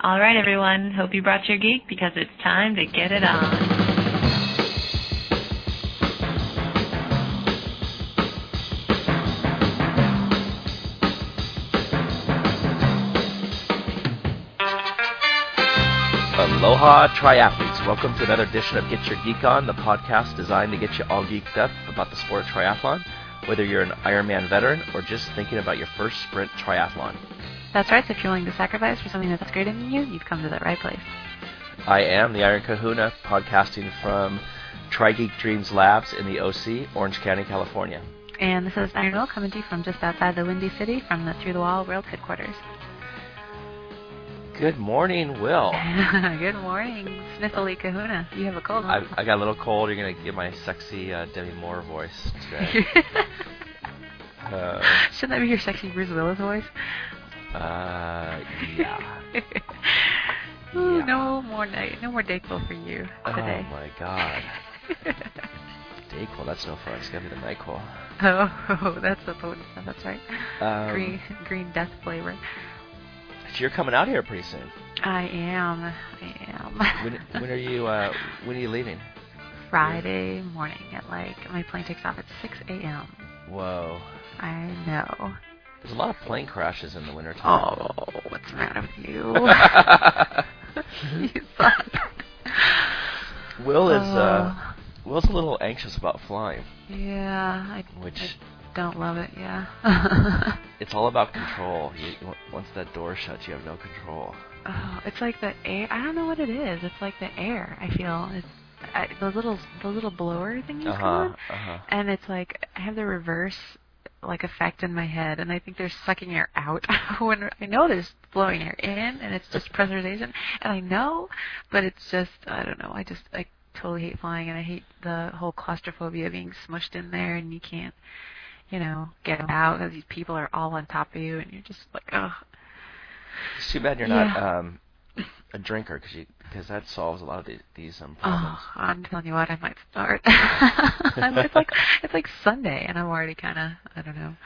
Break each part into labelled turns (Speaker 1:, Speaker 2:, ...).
Speaker 1: All right, everyone. Hope you brought your geek because it's time to get it on.
Speaker 2: Aloha, triathletes. Welcome to another edition of Get Your Geek On, the podcast designed to get you all geeked up about the sport of triathlon, whether you're an Ironman veteran or just thinking about your first sprint triathlon.
Speaker 3: That's right, so if you're willing to sacrifice for something that's greater than you, you've come to the right place.
Speaker 2: I am the Iron Kahuna, podcasting from TriGeek Dreams Labs in the OC, Orange County, California.
Speaker 3: And this is Iron Will coming to you from just outside the Windy City from the Through the Wall World Headquarters.
Speaker 2: Good morning, Will.
Speaker 3: Good morning, Sniffly Kahuna. You have a cold,
Speaker 2: I. I got a little cold. You're going to get my sexy uh, Demi Moore voice today. uh,
Speaker 3: Shouldn't that be your sexy Bruce Willis voice?
Speaker 2: Uh, yeah.
Speaker 3: Ooh,
Speaker 2: Yeah.
Speaker 3: No more night, no more Dayquil for you today.
Speaker 2: Oh, my God. Dayquil, that's no fun. It's to be the NyQuil.
Speaker 3: oh, that's the potent stuff. That's right.
Speaker 2: Um,
Speaker 3: green, green death flavor.
Speaker 2: You're coming out here pretty soon.
Speaker 3: I am. I am.
Speaker 2: When, when are you? Uh, when are you leaving?
Speaker 3: Friday morning at like my plane takes off at 6 a.m.
Speaker 2: Whoa.
Speaker 3: I know.
Speaker 2: There's a lot of plane crashes in the wintertime.
Speaker 3: Oh, what's the matter with you? you suck.
Speaker 2: Will is uh,
Speaker 3: Oh,
Speaker 2: Will's a little anxious about flying,
Speaker 3: yeah, I,
Speaker 2: which
Speaker 3: I don't love it. Yeah.
Speaker 2: it's all about control. You, once that door shuts, you have no control.
Speaker 3: oh, it's like the air. I don't know what it is. It's like the air. I feel it's I, those little those little blower thingies
Speaker 2: Uh
Speaker 3: come
Speaker 2: huh.
Speaker 3: on,
Speaker 2: Uh huh.
Speaker 3: and it's like I have the reverse like effect in my head, and I think they're sucking air out when I know there's blowing air in, and it's just pressurization, and I know, but it's just I don't know. I just I totally hate flying, and I hate the whole claustrophobia of being smushed in there, and you can't, you know, get out because these people are all on top of you, and you're just like, oh,
Speaker 2: It's too bad you're not um, a drinker, because because that solves a lot of these, these um, problems.
Speaker 3: Oh, I'm telling you what, I might start. it's like it's like Sunday, and I'm already kind of I don't know.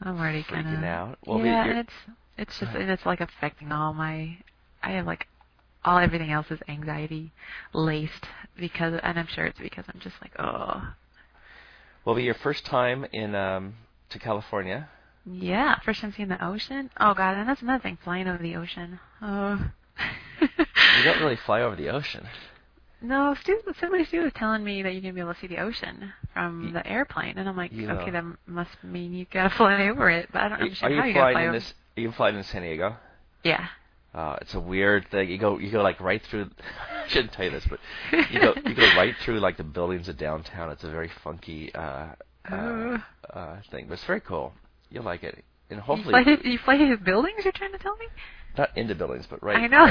Speaker 3: I'm already kind of
Speaker 2: Freaking out. Well,
Speaker 3: yeah, and it's it's just and it's like affecting all my. I have like all everything else is anxiety laced because, and I'm sure it's because I'm just like oh
Speaker 2: Will be your first time in um, to California.
Speaker 3: yeah, first time seeing the ocean. Oh god, and that's another thing, flying over the ocean. Oh.
Speaker 2: You don't really fly over the ocean.
Speaker 3: No, Stu, somebody Stu was telling me that you're gonna be able to see the ocean from
Speaker 2: Y-
Speaker 3: the airplane, and I'm like,
Speaker 2: Yeah.
Speaker 3: okay, that must mean you gotta fly over it. But I don't understand
Speaker 2: are
Speaker 3: how
Speaker 2: you
Speaker 3: you gotta
Speaker 2: flying
Speaker 3: fly
Speaker 2: in
Speaker 3: over.
Speaker 2: this? Are you flying in San Diego?
Speaker 3: Yeah.
Speaker 2: Uh, it's a weird thing. You go, you go like right through. I shouldn't tell you this, but you go, you go right through like the buildings of downtown. It's a very funky uh, uh,
Speaker 3: Uh.
Speaker 2: uh, thing, but it's very cool. You'll like it, and hopefully You
Speaker 3: fly, you fly to buildings? You're trying to tell me?
Speaker 2: Not into buildings, but right.
Speaker 3: I know.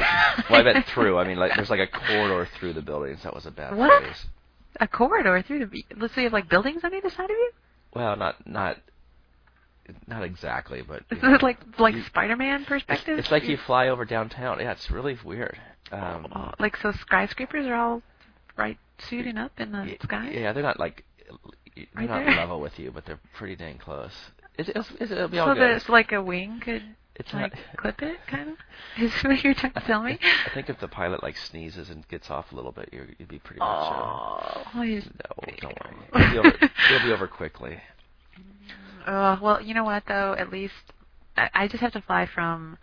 Speaker 2: well, I meant through. I mean, like there's like a corridor through the buildings. That was a bad
Speaker 3: What?
Speaker 2: phrase.
Speaker 3: A corridor through the. Let's say you have like buildings on either side of you.
Speaker 2: Well, not not not exactly, but
Speaker 3: Is
Speaker 2: know,
Speaker 3: it like like
Speaker 2: you-
Speaker 3: Spider-Man perspective?
Speaker 2: it's like you fly over downtown. Yeah, it's really weird. Um,
Speaker 3: Oh, like so skyscrapers are all right shooting up in the sky.
Speaker 2: Yeah, they're not like they're
Speaker 3: Right
Speaker 2: not
Speaker 3: there.
Speaker 2: level with you, but they're pretty dang close. It, it'll, it'll be all
Speaker 3: So
Speaker 2: good.
Speaker 3: there's like a wing could
Speaker 2: It's
Speaker 3: like
Speaker 2: not.
Speaker 3: clip it, kind of. Is what you're trying to tell me?
Speaker 2: I think if the pilot like sneezes and gets off a little bit, you're, you'd be pretty much. Uh,
Speaker 3: Oh,
Speaker 2: no, don't worry. It'll be, over, it'll be over quickly.
Speaker 3: Uh, well, you know what though? At least I, I just have to fly from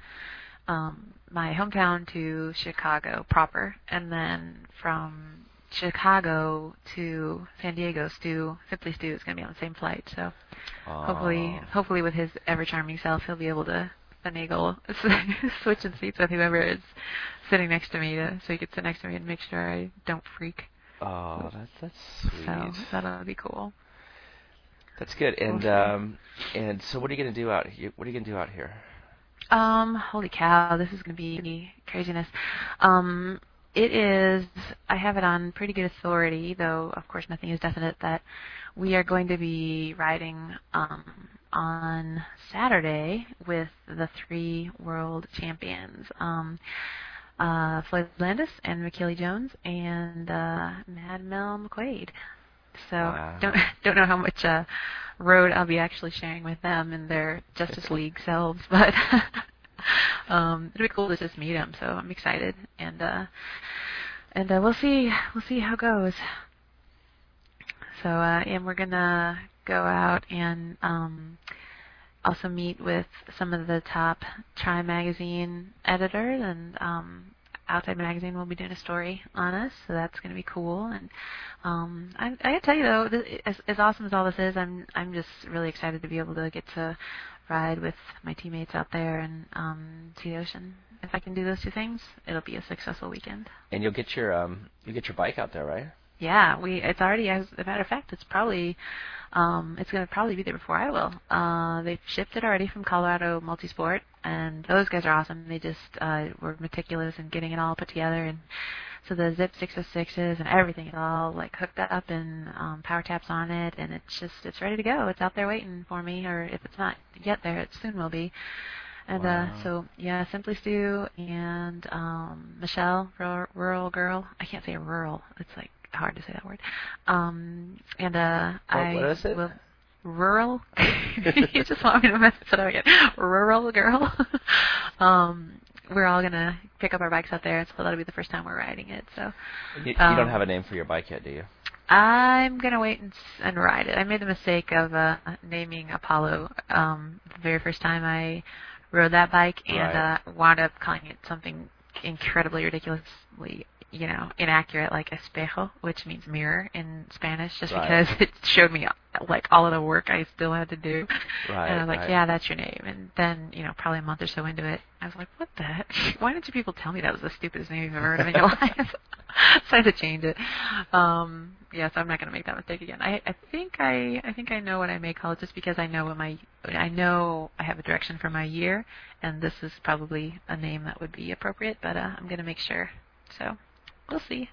Speaker 3: um, my hometown to Chicago proper, and then from Chicago to San Diego. Stu, Simply Stu, is going to be on the same flight. So hopefully,
Speaker 2: Oh.
Speaker 3: hopefully with his ever charming self, he'll be able to finagle switching seats with whoever is sitting next to me, to, so he could sit next to me and make sure I don't freak.
Speaker 2: Oh, that's that's sweet.
Speaker 3: So that'll be cool.
Speaker 2: That's good. And um, and so what are you gonna do out here? What are you gonna do out here?
Speaker 3: Um, holy cow, this is gonna be craziness. Um, it is. I have it on pretty good authority, though of course nothing is definite. That we are going to be riding um, on Saturday with the three world champions. Um, uh, Floyd Landis and Michellie Jones and uh, Mad Mel McQuaid. So
Speaker 2: Wow.
Speaker 3: don't don't know how much uh, road I'll be actually sharing with them and their Justice League selves, but um, it'll be cool to just meet them. So I'm excited, and uh, and uh, we'll see we'll see how it goes. So uh, and we're gonna go out and um, also meet with some of the top Tri magazine editors and um, Outside Magazine will be doing a story on us, so that's going to be cool. And um, I, I gotta tell you though, this, as, as awesome as all this is, I'm I'm just really excited to be able to get to ride with my teammates out there and um, see the ocean. If I can do those two things, it'll be a successful weekend.
Speaker 2: And you'll get your um you get your bike out there, right?
Speaker 3: Yeah, we it's already as a matter of fact, it's probably um it's going to probably be there before I will. Uh they've shipped it already from Colorado Multisport and those guys are awesome. They just uh were meticulous in getting it all put together and so the Zipp 606s and everything is all like hooked up and um, power taps on it, and it's just it's ready to go. It's out there waiting for me, or if it's not yet there, it soon will be. And
Speaker 2: Wow.
Speaker 3: uh, so yeah, Simply Stu and um, Michelle, rural, rural girl. I can't say rural. It's like hard to say that word. Um, and uh, I
Speaker 2: what is it?
Speaker 3: will rural. you just want me to mess it up again. Rural girl. um, we're all gonna pick up our bikes out there, so that'll be the first time we're riding it. So
Speaker 2: You, you don't
Speaker 3: Um,
Speaker 2: have a name for your bike yet, do you?
Speaker 3: I'm gonna wait and, and ride it. I made the mistake of uh, naming Apollo um, the very first time I rode that bike, and
Speaker 2: Right.
Speaker 3: uh, wound up calling it something incredibly ridiculously, you know, inaccurate, like espejo, which means mirror in Spanish, just
Speaker 2: Right.
Speaker 3: because it showed me like all of the work I still had to do.
Speaker 2: Right.
Speaker 3: and I was like,
Speaker 2: right.
Speaker 3: yeah, that's your name. And then, you know, probably a month or so into it, I was like, what the heck? Why didn't you people tell me that was the stupidest name you've ever heard of in your life? so I had to change it. Um, yeah, so I'm not going to make that mistake again. I, I think I, I think I know what I may call it just because I know what my, I know I have a direction for my year, and this is probably a name that would be appropriate, but uh, I'm going to make sure. So we'll see.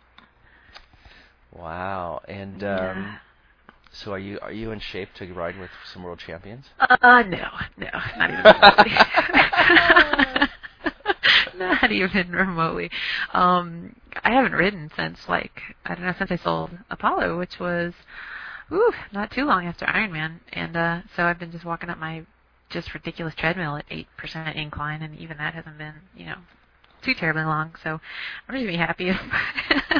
Speaker 2: Wow. And
Speaker 3: Yeah.
Speaker 2: um, so are you are you in shape to ride with some world champions?
Speaker 3: Uh, no, no, not even remotely. not even remotely. Um, I haven't ridden since like I don't know since I sold Apollo, which was, ooh, not too long after Ironman, and uh, so I've been just walking up my just ridiculous treadmill at eight percent incline, and even that hasn't been you know too terribly long. So I'm gonna be happy if,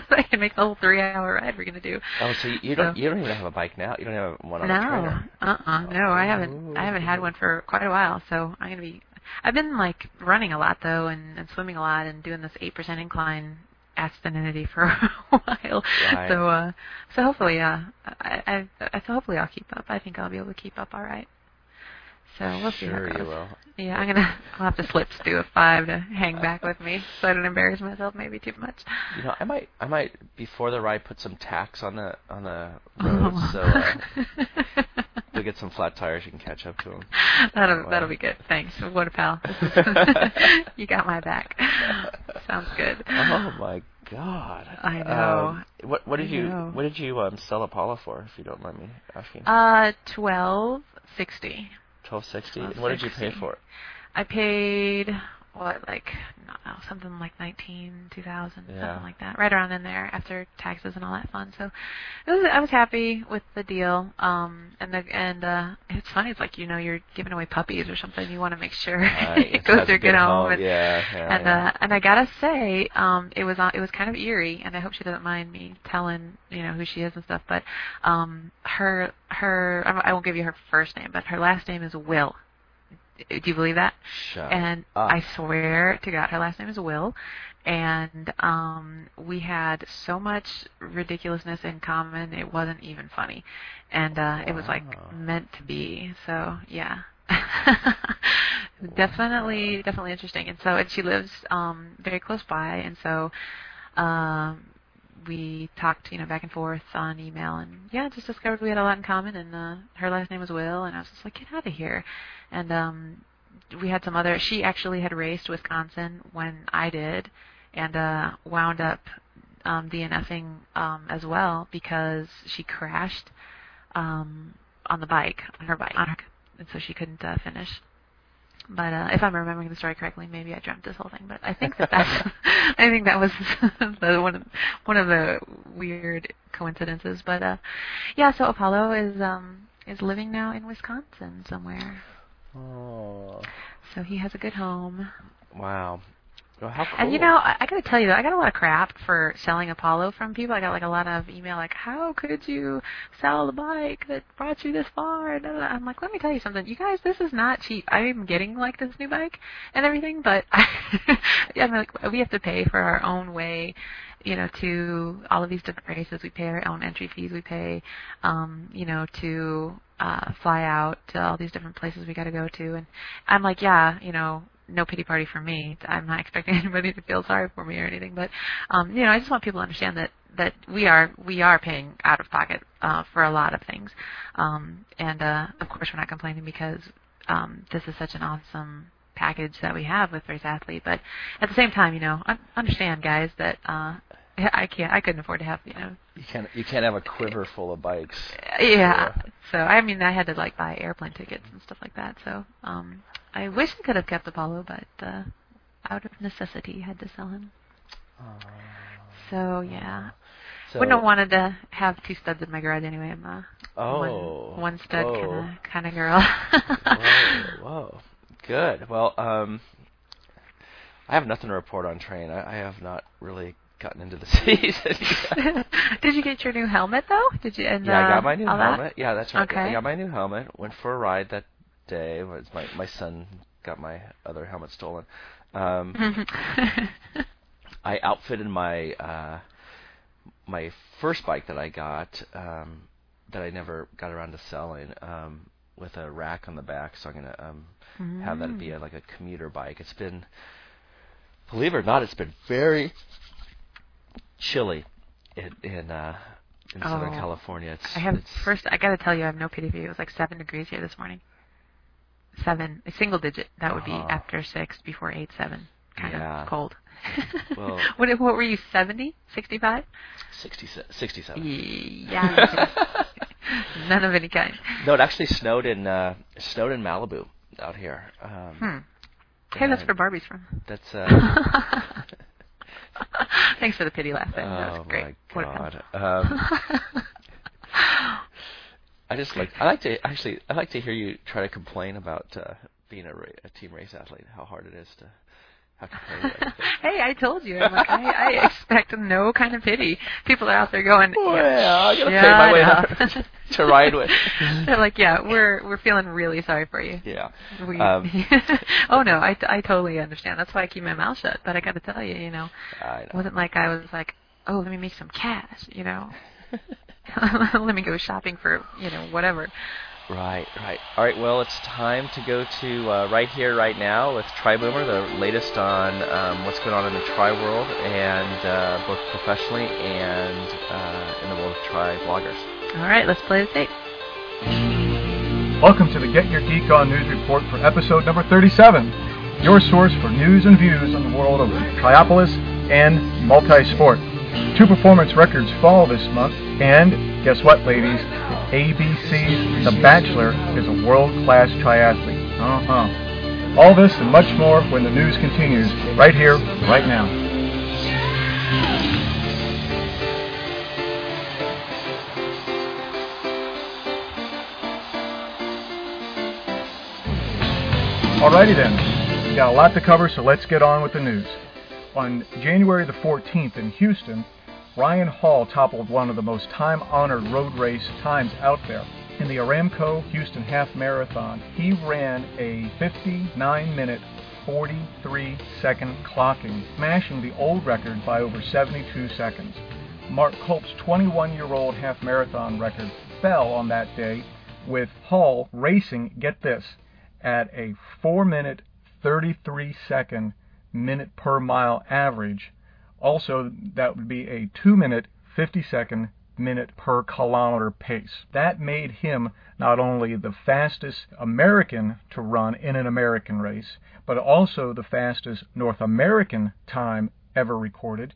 Speaker 3: I can make the whole three-hour ride we're gonna do.
Speaker 2: Oh, so you, you don't you don't even have a bike now. You don't have one on
Speaker 3: No,
Speaker 2: a trainer.
Speaker 3: uh-uh, no, I haven't. I haven't had one for quite a while, so I'm gonna be. I've been like running a lot though, and, and swimming a lot, and doing this eight percent incline abstinency for a while.
Speaker 2: Right.
Speaker 3: So, uh, so hopefully, uh, I, I, I, so hopefully I'll keep up. I think I'll be able to keep up all right. So we'll see how
Speaker 2: Sure you will.
Speaker 3: Yeah, I'm gonna. I'll have to slip Stu a five to hang back with me, so I don't embarrass myself maybe too much.
Speaker 2: You know, I might I might before the ride put some tacks on the on the road,
Speaker 3: Oh.
Speaker 2: so uh, you'll get some flat tires. You can catch up to them.
Speaker 3: that'll
Speaker 2: Wow.
Speaker 3: that'll be good. Thanks. What a pal. you got my back. Sounds good.
Speaker 2: Oh my god.
Speaker 3: I know.
Speaker 2: Um, what what did you what did you um sell Apollo for if you don't mind me asking?
Speaker 3: Uh, twelve sixty.
Speaker 2: Twelve sixty. What did you pay for it?
Speaker 3: I paid what like no, no, something like nineteen, two thousand,
Speaker 2: Yeah.
Speaker 3: something like that, right around in there after taxes and all that fun. So it was I was happy with the deal. Um, and the and uh, it's funny. It's like you know you're giving away puppies or something. You want to make sure
Speaker 2: Right,
Speaker 3: it goes
Speaker 2: has
Speaker 3: to
Speaker 2: a
Speaker 3: a good
Speaker 2: good
Speaker 3: home.
Speaker 2: home,
Speaker 3: And,
Speaker 2: yeah, yeah,
Speaker 3: and
Speaker 2: yeah.
Speaker 3: uh, and I gotta say, um, it was uh, it was kind of eerie, and I hope she doesn't mind me telling you know who she is and stuff. But um, her her I won't give you her first name, but her last name is Will. Do you believe that?
Speaker 2: Shut
Speaker 3: and
Speaker 2: up.
Speaker 3: I swear to God, her last name is Will, and um, we had so much ridiculousness in common. It wasn't even funny, and uh, it was like meant to be. So yeah. definitely definitely interesting and so and she lives um very close by and so um we talked you know back and forth on email and yeah just discovered we had a lot in common and uh her last name was will and i was just like get out of here. And um we had some other she actually had raced wisconsin when i did and uh wound up um dnfing um as well because she crashed um on the bike on her bike. On her and so she couldn't uh, finish but uh, if I'm remembering the story correctly, maybe I dreamt this whole thing. But I think that that's, I think that was the, one of one of the weird coincidences. But uh, yeah, so Apollo is um is living now in Wisconsin somewhere.
Speaker 2: Oh.
Speaker 3: So he has a good home.
Speaker 2: Wow. How cool.
Speaker 3: And you know, I, I got to tell you, I got a lot of crap for selling Apollo from people. I got like a lot of email like, "How could you sell the bike that brought you this far?" And I'm like, "Let me tell you something, you guys. This is not cheap. I'm getting like this new bike and everything, but I, I mean, like, we have to pay for our own way." You know, to all of these different races, we pay our own entry fees. We pay, um, you know, to uh, fly out to all these different places we got to go to. And I'm like, yeah, you know, no pity party for me. I'm not expecting anybody to feel sorry for me or anything, but um, you know, I just want people to understand that that we are we are paying out of pocket uh, for a lot of things, um, and uh, of course we're not complaining because um, this is such an awesome package that we have with Race Athlete. But at the same time, you know, I understand, guys, that uh, I can't. I couldn't afford to have you know.
Speaker 2: You can't. You can't have a quiver full of bikes.
Speaker 3: Yeah. yeah. So I mean, I had to like buy airplane tickets and stuff like that. So um, I wish I could have kept Apollo, but uh, out of necessity, had to sell him. So yeah.
Speaker 2: So,
Speaker 3: Wouldn't have wanted to have two studs in my garage anyway. I'm a
Speaker 2: oh,
Speaker 3: one, one stud kind of kind of girl.
Speaker 2: whoa, whoa, good. Well, um, I have nothing to report on train. I, I have not really gotten into the season.
Speaker 3: Did you get your new helmet though? Did you? And,
Speaker 2: yeah, I
Speaker 3: uh,
Speaker 2: got my new
Speaker 3: all that?
Speaker 2: helmet. Yeah, that's right.
Speaker 3: Okay.
Speaker 2: I got my new helmet. Went for a ride that day. Was my my son got my other helmet stolen. Um, I outfitted my uh, my first bike that I got um, that I never got around to selling um, with a rack on the back. So I'm gonna um, have that be a, like a commuter bike. It's been, believe it or not, it's been very chilly in in, uh, in Southern
Speaker 3: Oh.
Speaker 2: California. It's,
Speaker 3: I have
Speaker 2: it's,
Speaker 3: first. I got to tell you, I have no pity for you. It was like seven degrees here this morning. Seven, a single digit. That would
Speaker 2: Uh-huh.
Speaker 3: be after six, before eight, seven. Kind
Speaker 2: Yeah.
Speaker 3: of cold.
Speaker 2: Well-
Speaker 3: what, what were you? Seventy? Sixty-five?
Speaker 2: 60, 67.
Speaker 3: Yeah. None of any kind.
Speaker 2: No, it actually snowed in uh, snowed in Malibu out here. Um,
Speaker 3: Hmm. Hey, that's where Barbie's from.
Speaker 2: That's uh,
Speaker 3: Thanks for the pity laugh. That
Speaker 2: oh
Speaker 3: was great.
Speaker 2: my god. Um, I just like I like to actually I like to hear you try to complain about uh, being a, ra- a team race athlete. How hard it is to have to play
Speaker 3: hey, I told you. I'm like, I, I expect no kind of pity. People are out there going,
Speaker 2: Well,
Speaker 3: yeah,
Speaker 2: I gotta pay my way to, ride with.
Speaker 3: They're like, yeah, we're we're feeling really sorry for you.
Speaker 2: Yeah.
Speaker 3: We,
Speaker 2: Um,
Speaker 3: oh no, I, I totally understand. That's why I keep my mouth shut. But I got to tell you, you know,
Speaker 2: I
Speaker 3: it wasn't like I was like, oh, let me make some cash, you know. let me go shopping for you know whatever.
Speaker 2: Right, right. All right, well, it's time to go to uh, right here, right now with Tri Boomer, the latest on um, what's going on in the Tri world, and uh, both professionally and uh, in the world of Tri bloggers.
Speaker 3: All right, let's play the tape.
Speaker 4: Welcome to the Get Your Geek On News Report for episode number 37, your source for news and views on the world of Triopolis and multi-sport. Two performance records fall this month, and guess what, ladies? ABC's The Bachelor is a world-class triathlete. Uh-huh. All this and much more when the news continues, right here, right now. Alrighty then, we got a lot to cover, so let's get on with the news. On January the 14th in Houston, Ryan Hall toppled one of the most time-honored road race times out there. In the Aramco Houston Half Marathon, he ran a 59-minute, 43-second clocking, smashing the old record by over 72 seconds. Mark Curp's 21-year-old half marathon record fell on that day with Hall racing, get this, at a 4 minute 33 second minute per mile average. Also, that would be a 2 minute 50 second minute per kilometer pace. That made him not only the fastest American to run in an American race, but also the fastest North American time ever recorded.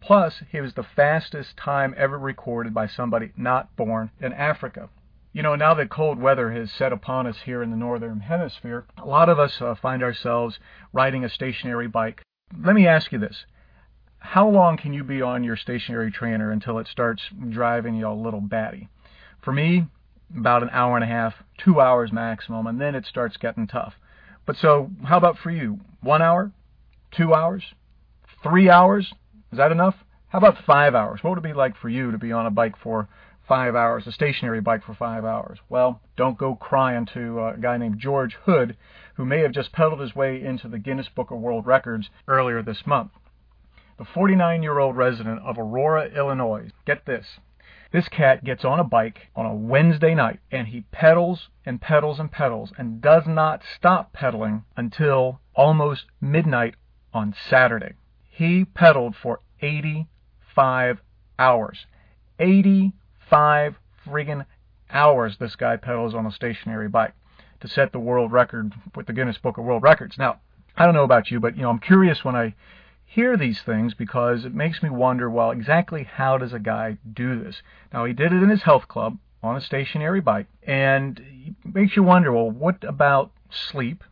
Speaker 4: Plus, he was the fastest time ever recorded by somebody not born in Africa. You know, now that cold weather has set upon us here in the northern hemisphere, a lot of us uh, find ourselves riding a stationary bike. Let me ask you this. How long can you be on your stationary trainer until it starts driving you a little batty? For me, about an hour and a half, two hours maximum, and then it starts getting tough. But so, how about for you? One hour? Two hours? Three hours? Is that enough? How about five hours? What would it be like for you to be on a bike for five hours, a stationary bike for five hours? Well, don't go crying to uh, a guy named George Hood, who may have just pedaled his way into the Guinness Book of World Records earlier this month. The 49 year old resident of Aurora, Illinois, get this. This cat gets on a bike on a Wednesday night and he pedals and pedals and pedals and does not stop pedaling until almost midnight on Saturday. He pedaled for 85 hours. 85 friggin' hours this guy pedals on a stationary bike to set the world record with the Guinness Book of World Records. Now, I don't know about you, but you know, I'm curious when I hear these things because it makes me wonder, well, exactly how does a guy do this? Now, he did it in his health club on a stationary bike, and it makes you wonder, well, what about sleep?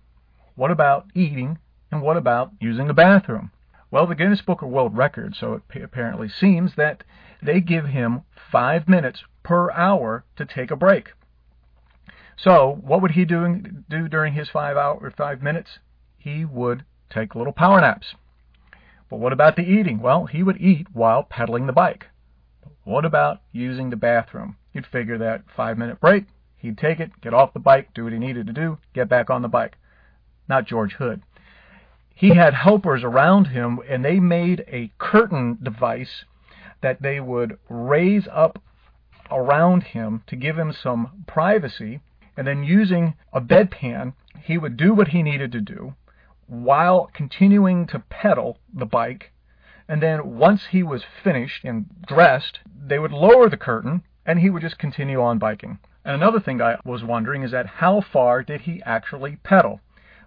Speaker 4: What about eating? And what about using the bathroom? Well, the Guinness Book of World Records, so it apparently seems that they give him five minutes per hour to take a break. So, what would he do, do during his five hour five minutes? He would take little power naps. But what about the eating? Well, he would eat while pedaling the bike. What about using the bathroom? You'd figure that five minute break, he'd take it, get off the bike, do what he needed to do, get back on the bike. Not George Hood. He had helpers around him, and they made a curtain device that they would raise up around him to give him some privacy. And then using a bedpan, he would do what he needed to do while continuing to pedal the bike. And then once he was finished and dressed, they would lower the curtain and he would just continue on biking. And another thing I was wondering is that how far did he actually pedal?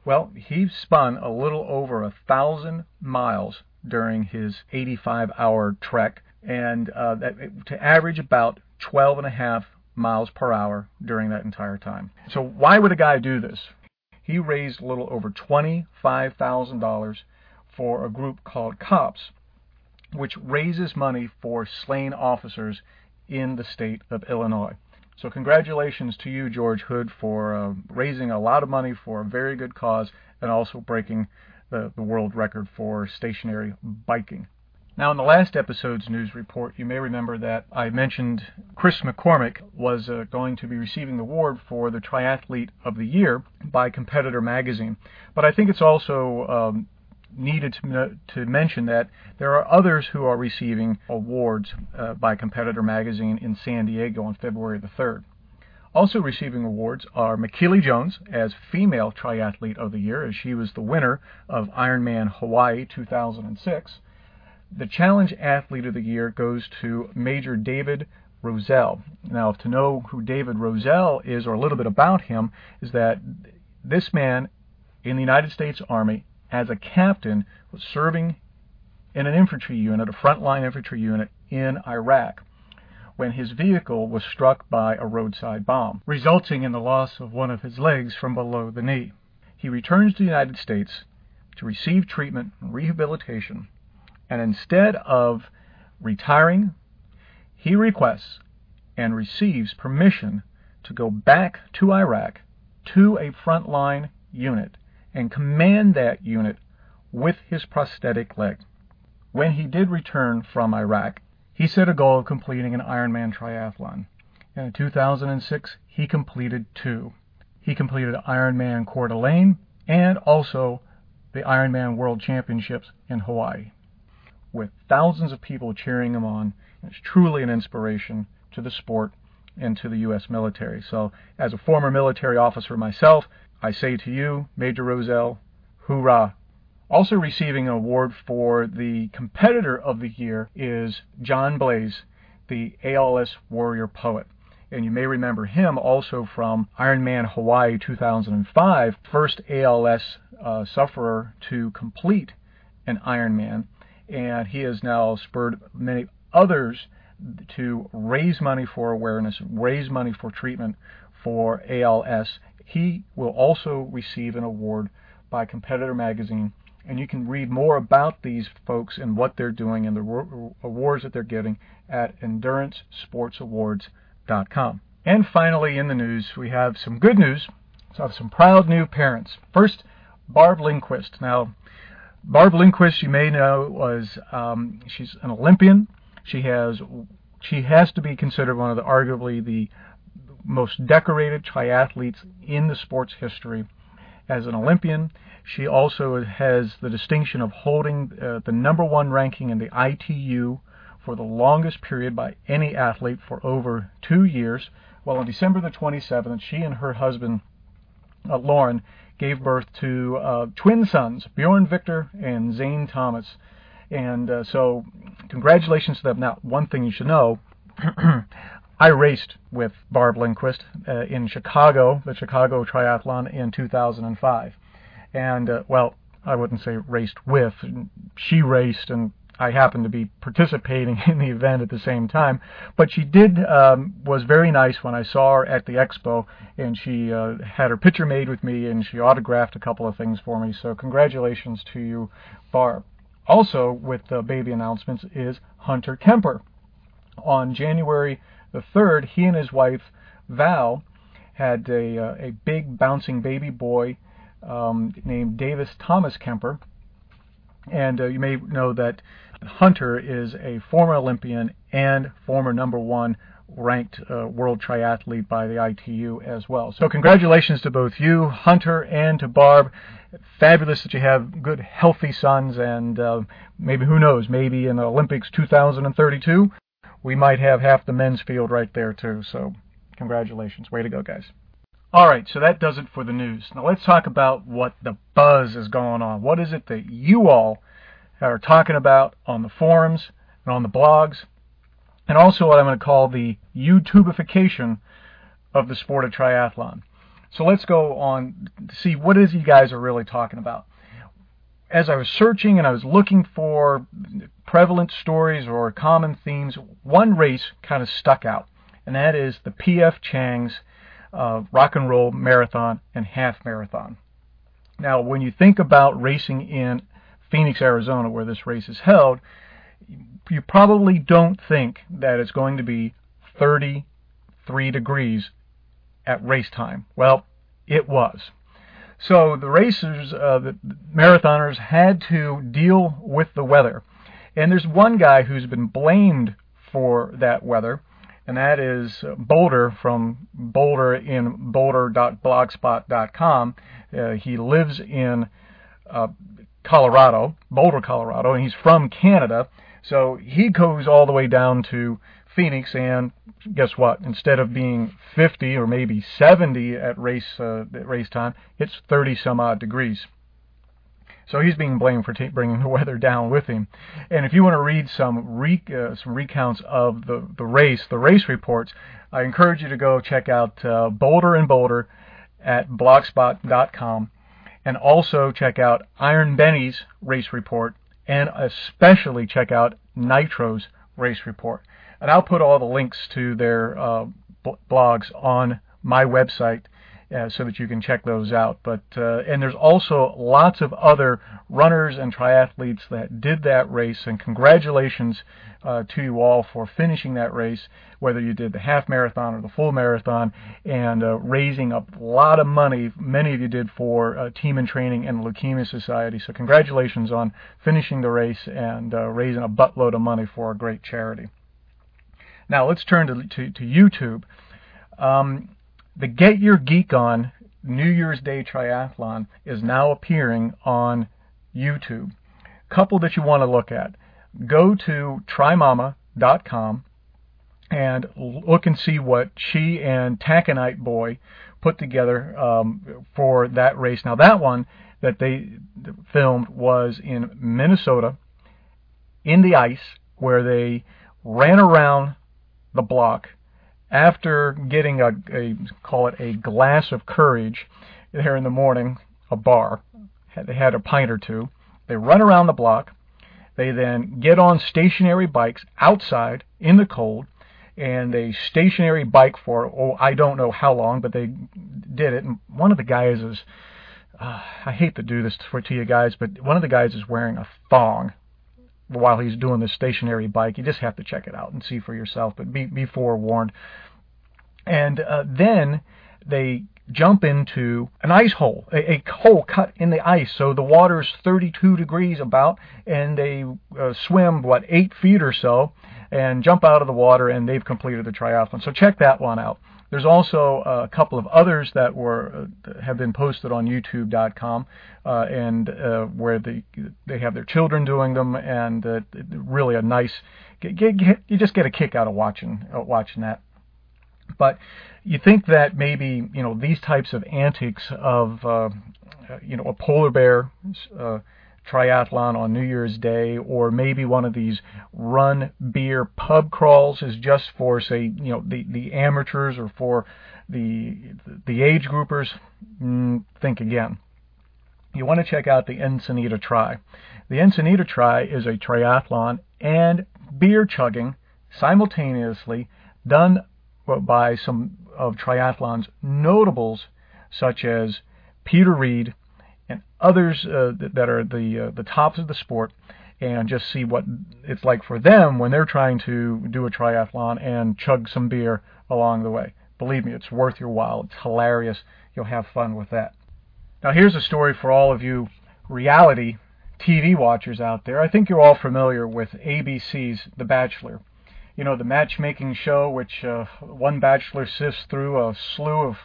Speaker 4: Well, he spun a little over a thousand miles during his 85 hour trek and uh, that, to average about 12 and a half miles per hour during that entire time. So why would a guy do this? He raised a little over $25,000 for a group called COPS, which raises money for slain officers in the state of Illinois. So congratulations to you, George Hood, for uh, raising a lot of money for a very good cause and also breaking the, the world record for stationary biking. Now, in the last episode's news report, you may remember that I mentioned Chris McCormick was uh, going to be receiving the award for the Triathlete of the Year by Competitor Magazine. But I think it's also um, needed to, to mention that there are others who are receiving awards uh, by Competitor Magazine in San Diego on February the 3rd. Also receiving awards are Michellie Jones as Female Triathlete of the Year, as she was the winner of Ironman Hawaii 2006. The Challenge Athlete of the Year goes to Major David Rozelle. Now, to know who David Rozelle is, or a little bit about him, is that this man in the United States Army, as a captain, was serving in an infantry unit, a frontline infantry unit in Iraq, when his vehicle was struck by a roadside bomb, resulting in the loss of one of his legs from below the knee. He returns to the United States to receive treatment and rehabilitation and instead of retiring, he requests and receives permission to go back to Iraq to a frontline unit and command that unit with his prosthetic leg. When he did return from Iraq, he set a goal of completing an Ironman triathlon. In 2006, he completed two. He completed Ironman Coeur d'Alene and also the Ironman World Championships in Hawaii with thousands of people cheering him on. It's truly an inspiration to the sport and to the U.S. military. So, as a former military officer myself, I say to you, Major Rozelle, hoorah! Also receiving an award for the Competitor of the Year is John Blais, the ALS Warrior Poet. And you may remember him also from Ironman Hawaii 2005, first ALS uh, sufferer to complete an Ironman and he has now spurred many others to raise money for awareness, raise money for treatment for ALS. He will also receive an award by Competitor Magazine, and you can read more about these folks and what they're doing and the awards that they're getting at EnduranceSportsAwards.com. And finally, in the news, we have some good news. Have some proud new parents. First, Barb Lindquist. Now, Barb Lindquist, you may know, was um, she's an Olympian. She has she has to be considered one of the arguably the most decorated triathletes in the sport's history. As an Olympian, she also has the distinction of holding uh, the number one ranking in the ITU for the longest period by any athlete for over two years. Well, on December the 27th, she and her husband, uh, Lauren, gave birth to uh, twin sons, Bjorn Victor and Zane Thomas. And uh, so, congratulations to them. Now, one thing you should know I raced with Barb Lindquist uh, in Chicago, the Chicago Triathlon in 2005. And, uh, well, I wouldn't say raced with. She raced, and I happened to be participating in the event at the same time. But she did um, was very nice when I saw her at the expo, and she uh, had her picture made with me, and she autographed a couple of things for me. So congratulations to you, Barb. Also, with the baby announcements is Hunter Kemper. On January the 3rd, he and his wife Val had a, uh, a big bouncing baby boy um, named Davis Thomas Kemper. And uh, you may know that Hunter is a former Olympian and former number one ranked uh, world triathlete by the ITU as well. So congratulations to both you, Hunter, and to Barb. Fabulous that you have good, healthy sons, and uh, maybe who knows, maybe in the Olympics 2032, we might have half the men's field right there too. So congratulations, way to go, guys. All right, so that does it for the news. Now let's talk about what the buzz is going on. What is it that you all are talking about on the forums and on the blogs, and also what I'm going to call the YouTubification of the sport of triathlon. So let's go on to see what is you guys are really talking about. As I was searching and I was looking for prevalent stories or common themes, one race kind of stuck out, and that is the P.F. Chang's uh, rock and roll marathon and half marathon. Now, when you think about racing in Phoenix, Arizona, where this race is held, you probably don't think that it's going to be 33 degrees at race time. Well, it was. So the racers, uh, the marathoners, had to deal with the weather. And there's one guy who's been blamed for that weather, and that is Boulder from Boulder in boulder.blogspot.com. Uh, he lives in uh, Colorado, Boulder, Colorado, and he's from Canada. So he goes all the way down to Phoenix, and guess what? Instead of being 50 or maybe 70 at race uh, at race time, it's 30 some odd degrees. So he's being blamed for t- bringing the weather down with him. And if you want to read some re- uh, some recounts of the the race, the race reports, I encourage you to go check out uh, Boulder and Boulder at blogspot.com and also check out Iron Benny's race report, and especially check out Nitro's race report. And I'll put all the links to their uh, blogs on my website uh, so that you can check those out. But uh, and there's also lots of other runners and triathletes that did that race, and congratulations uh, to you all for finishing that race, whether you did the half marathon or the full marathon, and uh, raising a lot of money. Many of you did for uh, Team in Training and Leukemia Society. So congratulations on finishing the race and uh, raising a buttload of money for a great charity. Now let's turn to to, to YouTube. Um, the Get Your Geek On New Year's Day Triathlon is now appearing on YouTube. Couple that you want to look at. Go to trymama.com and look and see what she and Taconite Boy put together um, for that race. Now, that one that they filmed was in Minnesota in the ice where they ran around the block after getting a, a call it a glass of courage there in the morning, a bar. They had a pint or two. They run around the block. They then get on stationary bikes outside in the cold, and they stationary bike for oh I don't know how long, but they did it. And one of the guys is uh, I hate to do this for to you guys, but one of the guys is wearing a thong while he's doing this stationary bike. You just have to check it out and see for yourself, but be, be forewarned. And uh, then they jump into an ice hole, a, a hole cut in the ice. So the water's 32 degrees about, and they uh, swim, what, eight feet or so, and jump out of the water, and they've completed the triathlon. So check that one out. There's also a couple of others that were uh, have been posted on YouTube.com, uh, and uh, where they they have their children doing them, and uh, really a nice. Get, get, you just get a kick out of watching uh, watching that. But you think that maybe you know these types of antics of uh, you know a polar bear triathlon on New Year's Day, or maybe one of these run beer pub crawls is just for say you know the the amateurs or for the the age groupers. Mm, think again. You want to check out the Encinitas Tri. The Encinitas Tri is a triathlon and beer chugging simultaneously done by some of triathlon's notables, such as Peter and others uh, that are the uh, the tops of the sport, and just see what it's like for them when they're trying to do a triathlon and chug some beer along the way. Believe me, it's worth your while. It's hilarious. You'll have fun with that. Now, here's a story for all of you reality TV watchers out there. I think you're all familiar with ABC's The Bachelor you know, the matchmaking show, which uh, one bachelor sifts through a slew of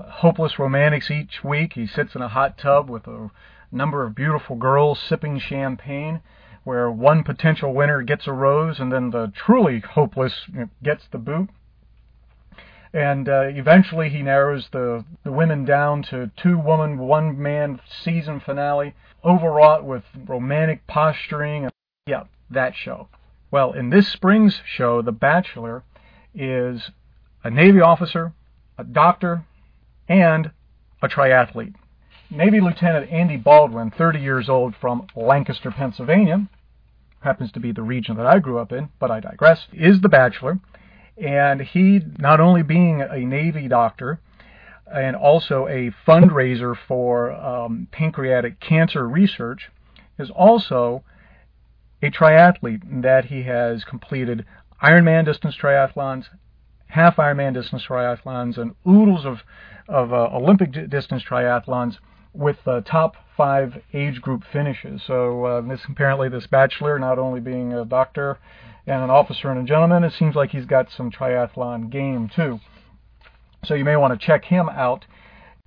Speaker 4: hopeless romantics each week. He sits in a hot tub with a number of beautiful girls sipping champagne, where one potential winner gets a rose and then the truly hopeless gets the boot. And uh, eventually he narrows the, the women down to two woman, one man season finale, overwrought with romantic posturing. And, yeah, that show. Well, in this spring's show, The Bachelor is a Navy officer, a doctor, and a triathlete. Navy Lieutenant Andy Baldwin, 30 years old from Lancaster, Pennsylvania, happens to be the region that I grew up in, but I digress, is the bachelor. And he, not only being a Navy doctor and also a fundraiser for um, pancreatic cancer research, is also a triathlete that he has completed Ironman distance triathlons, half Ironman distance triathlons, and oodles of, of uh, Olympic distance triathlons with uh, top five age group finishes. So uh, this apparently this bachelor, not only being a doctor and an officer and a gentleman, it seems like he's got some triathlon game too. So you may want to check him out.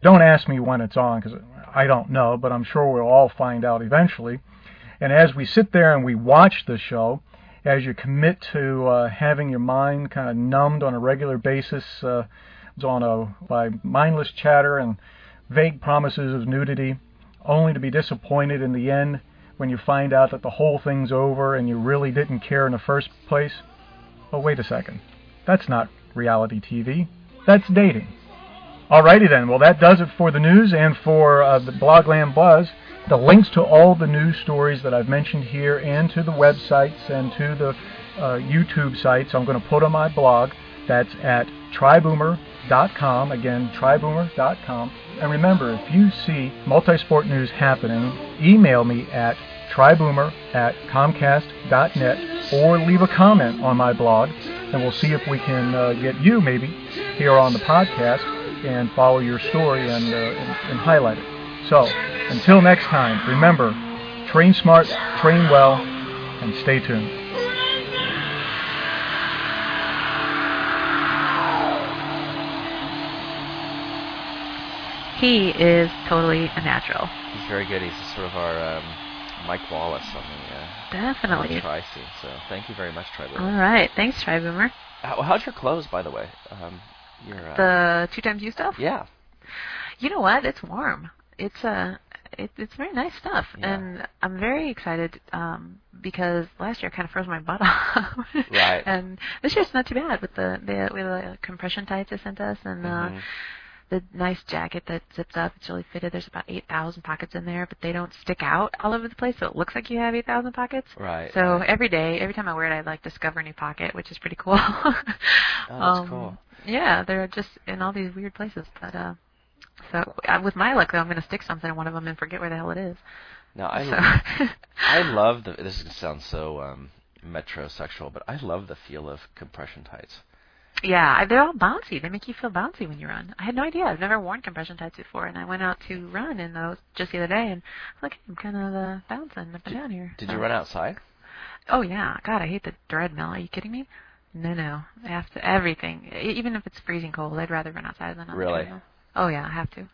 Speaker 4: Don't ask me when it's on because I don't know, but I'm sure we'll all find out eventually. And as we sit there and we watch the show, as you commit to uh, having your mind kind of numbed on a regular basis uh, on a, by mindless chatter and vague promises of nudity, only to be disappointed in the end when you find out that the whole thing's over and you really didn't care in the first place. Oh, wait a second. That's not reality TV. That's dating. Alrighty then. Well, that does it for the news and for uh, the Blogland Buzz. The links to all the news stories that I've mentioned here and to the websites and to the uh, YouTube sites I'm going to put on my blog. That's at triboomer.com. Again, triboomer.com. And remember, if you see multisport news happening, email me at triboomer at comcast.net or leave a comment on my blog, and we'll see if we can uh, get you maybe here on the podcast and follow your story and, uh, and, and highlight it. So, until next time, remember train smart, train well, and stay tuned.
Speaker 3: He is totally a natural.
Speaker 2: He's very good. He's sort of our um, Mike Wallace on the uh,
Speaker 3: definitely
Speaker 2: tri scene. So thank you very much, Tri Boomer.
Speaker 3: All right, thanks, Tri Boomer.
Speaker 2: How, how's your clothes, by the way? Um,
Speaker 3: your, uh, the two times you stuff.
Speaker 2: Yeah.
Speaker 3: You know what? It's warm it's a uh, it, it's very nice stuff,
Speaker 2: yeah.
Speaker 3: and I'm very excited um, because last year I kind of froze my butt off.
Speaker 2: right.
Speaker 3: And this year it's not too bad with the the, with the compression tights they sent us and.
Speaker 2: Mm-hmm.
Speaker 3: Uh, the nice jacket that zips up. It's really fitted. There's about 8,000 pockets in there, but they don't stick out all over the place, so it looks like you have 8,000 pockets.
Speaker 2: Right.
Speaker 3: So
Speaker 2: right.
Speaker 3: every day, every time I wear it, I like discover a new pocket, which is pretty cool.
Speaker 2: oh, that's
Speaker 3: um,
Speaker 2: cool.
Speaker 3: Yeah, they're just in all these weird places, but uh, so uh, with my luck, though, I'm going to stick something in one of them and forget where the hell it is.
Speaker 2: No, I
Speaker 3: so.
Speaker 2: I love the. This sounds so um, metrosexual, but I love the feel of compression tights.
Speaker 3: Yeah, they're all bouncy. They make you feel bouncy when you run. I had no idea. I've never worn compression tights before, and I went out to run in those just the other day, and I was like, I'm kind of uh, bouncing up and down here.
Speaker 2: Did
Speaker 3: So-
Speaker 2: you run outside?
Speaker 3: Oh yeah, God, I hate the treadmill. Are you kidding me? No, no, I have to everything. Even if it's freezing cold, I'd rather run outside than on the
Speaker 2: Really?
Speaker 3: treadmill. Oh yeah, I have to.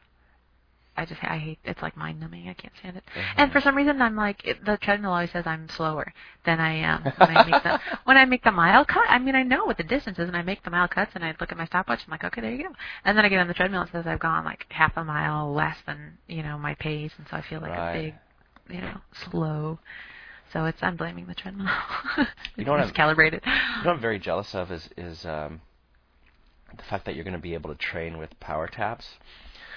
Speaker 3: I just I hate it's like mind numbing. I can't stand it.
Speaker 2: Mhm.
Speaker 3: And for some reason, I'm like it, the treadmill always says I'm slower than I am when I make the when I make the mile cut. I mean, I know what the distance is, and I make the mile cuts, and I look at my stopwatch. I'm like, okay, there you go. And then I get on the treadmill, it says I've gone like half a mile less than you know my pace, and so I feel like
Speaker 2: Right.
Speaker 3: a big, you know, slow. So it's I'm blaming the treadmill.
Speaker 2: You know what I'm-
Speaker 3: calibrated.
Speaker 2: You know what I'm very jealous of is is um, the fact that you're going to be able to train with PowerTaps.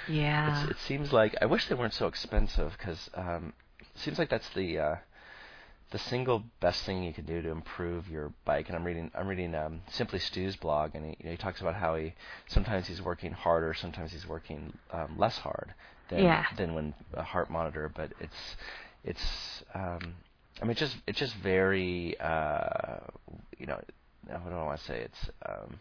Speaker 3: Yeah.
Speaker 2: It's, it seems like I wish they weren't so expensive because um, it seems like that's the uh, the single best thing you can do to improve your bike. And I'm reading I'm reading um, Simply Stu's blog, and he you know, he talks about how he sometimes he's working harder, sometimes he's working um, less hard than
Speaker 3: Yeah.
Speaker 2: than when a heart monitor. But it's it's um, I mean it's just it's just very uh, you know I don't want to say it's um,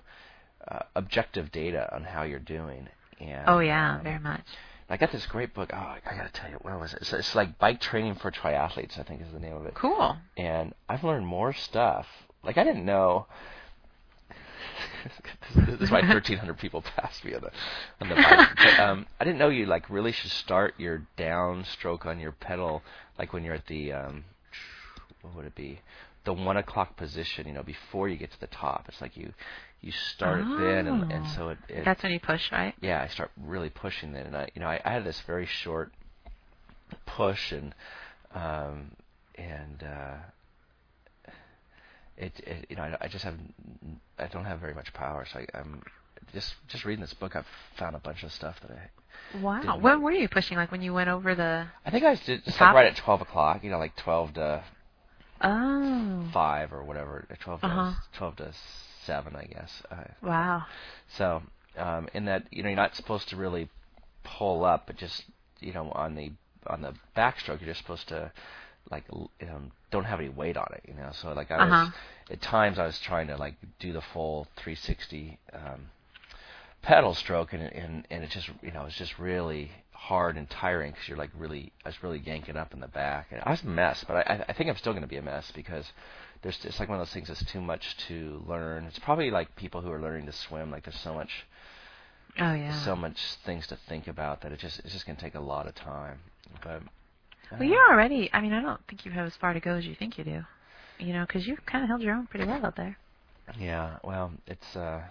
Speaker 2: uh, objective data on how you're doing. And,
Speaker 3: oh yeah,
Speaker 2: um,
Speaker 3: very much.
Speaker 2: I got this great book. Oh, I gotta tell you, what was it? It's, it's like bike training for triathletes. I think is the name of it.
Speaker 3: Cool.
Speaker 2: And I've learned more stuff. Like I didn't know. this is why 1,300 people passed me on the on the bike. But, um, I didn't know you like really should start your downstroke on your pedal like when you're at the um, what would it be? The one o'clock position. You know, before you get to the top. It's like you you start it then, and, and
Speaker 3: Oh.
Speaker 2: so it, it
Speaker 3: That's when you push, right?
Speaker 2: yeah, I start really pushing then, and I, you know, I, I had this very short push, and um, and uh, it, it, you know, I, I just have, I don't have very much power, so I, I'm just just reading this book. I've found a bunch of stuff that I,
Speaker 3: Wow. When were you pushing? Like when you went over the
Speaker 2: I think I was did, just like right at twelve o'clock, you know, like twelve to
Speaker 3: Oh.
Speaker 2: five or whatever, 12 to
Speaker 3: Uh-huh.
Speaker 2: twelve to seven, I guess.
Speaker 3: Wow.
Speaker 2: So, um, in that you know you're not supposed to really pull up, but just you know on the on the backstroke you're just supposed to like you know, don't have any weight on it, you know. So like I was
Speaker 3: Uh-huh.
Speaker 2: at times I was trying to like do the full 360 um, pedal stroke, and and and it just you know it's just really hard and tiring because you're like really I was really yanking up in the back, and I was a mess. But I I think I'm still going to be a mess because there's it's like one of those things that's too much to learn. It's probably like people who are learning to swim. Like there's so much
Speaker 3: Oh yeah.
Speaker 2: so much things to think about that it just it's just going to take a lot of time. But
Speaker 3: well, you're already. I mean, I don't think you have as far to go as you think you do. You know, because you've kind of held your own pretty well out there.
Speaker 2: Yeah, well, it's uh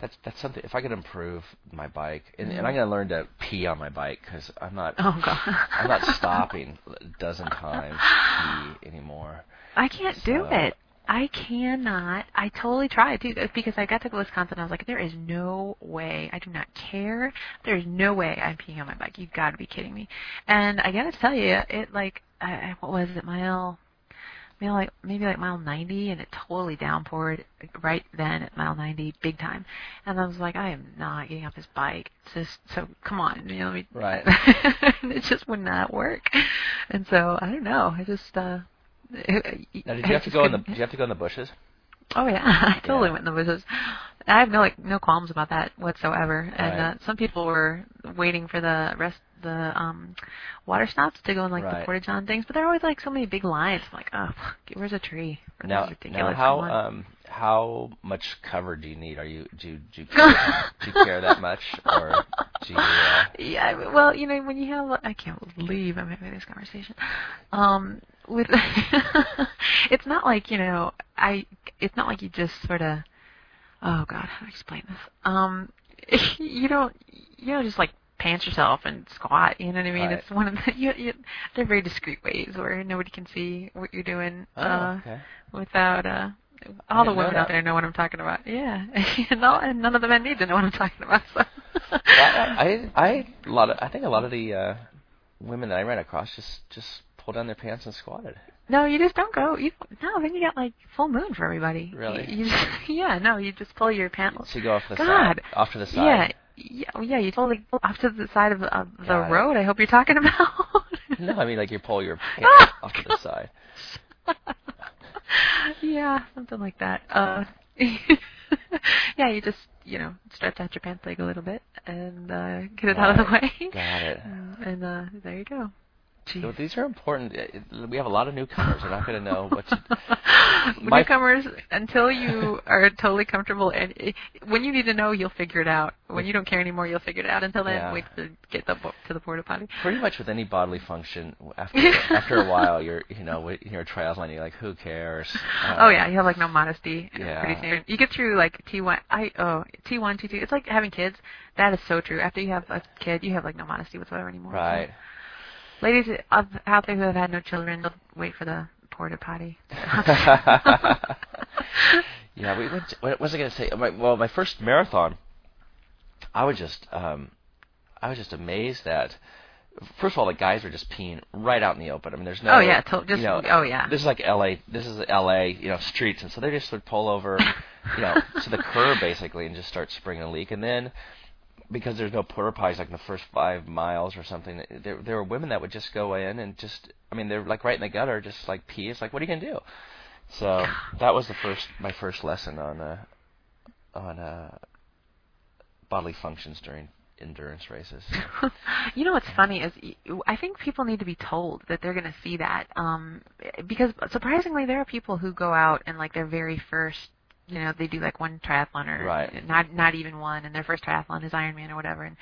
Speaker 2: that's that's something. If I could improve my bike, and, and I'm gonna learn to pee on my bike because I'm not
Speaker 3: Oh god.
Speaker 2: I'm not stopping a dozen times to pee anymore.
Speaker 3: I can't do it. I cannot. I totally tried too because I got to Wisconsin. I was like, there is no way. I do not care. There is no way I'm peeing on my bike. You've got to be kidding me. And I got to tell you, it like I, what was it, mile, mile like maybe like mile 90, and it totally downpoured right then at mile 90, big time. And I was like, I am not getting off this bike. It's just so come on, you know. Let me,
Speaker 2: Right.
Speaker 3: it just would not work. And so I don't know. I just. uh
Speaker 2: Now, did you have to go in the did you have to go in the bushes?
Speaker 3: Oh yeah, I totally
Speaker 2: Yeah.
Speaker 3: went in the bushes. I have no like no qualms about that whatsoever. And
Speaker 2: Right.
Speaker 3: uh, some people were waiting for the rest the um water stops to go in like
Speaker 2: Right.
Speaker 3: the portage on things, but there are always like so many big lines. I'm like, oh, fuck, where's a tree?
Speaker 2: Now, now how um how much cover do you need? Are you do you, do you, care, do you care that much, or do you? Uh,
Speaker 3: Yeah, well, you know, when you have, I can't believe I'm having this conversation. Um, with, it's not like you know, I, it's not like you just sort of, oh God, how do I explain this? Um, you don't, you don't just like pants yourself and squat. You know what I mean?
Speaker 2: Right.
Speaker 3: It's one of the, you, you, they're very discreet ways where nobody can see what you're doing.
Speaker 2: oh,
Speaker 3: uh,
Speaker 2: okay.
Speaker 3: without uh all the women out there know what I'm talking about. Yeah, and, all, and none of the men need to know what I'm talking about. So.
Speaker 2: Well, I, I, I, a lot of, I think a lot of the uh, women that I ran across just, just pulled down their pants and squatted.
Speaker 3: No, you just don't go. You no, then you got like full moon for everybody.
Speaker 2: Really?
Speaker 3: You, you just, yeah, no, you just pull your pants.
Speaker 2: So you go off the
Speaker 3: God.
Speaker 2: side, off to the side.
Speaker 3: yeah, oh, yeah. You totally off to the side of the, of the road. I hope you're talking about.
Speaker 2: No, I mean like you pull your pants off to the side.
Speaker 3: Yeah, something like that. Uh, yeah, you just you know stretch out your pants leg a little bit and uh, get it out of the way.
Speaker 2: Got it.
Speaker 3: and uh, there you go. Jeez.
Speaker 2: So these are important. Uh, We have a lot of newcomers. They're not going to know what.
Speaker 3: Newcomers, until you are totally comfortable, and i when you need to know, you'll figure it out. When you don't care anymore, you'll figure it out. Until then,
Speaker 2: Yeah.
Speaker 3: wait to get the, bo- to the porta potty.
Speaker 2: pretty much with any bodily function, after after a while, you're you know you're a triathlon, you're like, who cares? Uh,
Speaker 3: Oh yeah, you have like no modesty.
Speaker 2: Yeah.
Speaker 3: Pretty soon. You get through like T one. I oh T one T two. It's like having kids. That is so true. After you have a kid, you have like no modesty whatsoever anymore.
Speaker 2: Right.
Speaker 3: So, ladies of- out there who have had no children, don't wait for the porta potty.
Speaker 2: yeah, we went. To, what was I going to say? My, well, my first marathon, I was just, um, I was just amazed that. First of all, the guys were just peeing right out in the open. I mean, there's no.
Speaker 3: Oh, yeah, to- just-
Speaker 2: you know,
Speaker 3: oh, yeah.
Speaker 2: This is like L.A. This is L.A. You know, streets, and so they just would pull over, you know, to the curb basically, and just start springing a leak, and then. Because there's no porta potties like in the first five miles or something, there there were women that would just go in and just, I mean, they're like right in the gutter, just like pee. It's like, what are you gonna do? So that was the first my first lesson on uh, on uh, bodily functions during endurance races.
Speaker 3: you know what's funny is y- I think people need to be told that they're going to see that um because surprisingly there are people who go out and like their very first you know they do like one triathlon or
Speaker 2: Right.
Speaker 3: not not even one and their first triathlon is Ironman or whatever and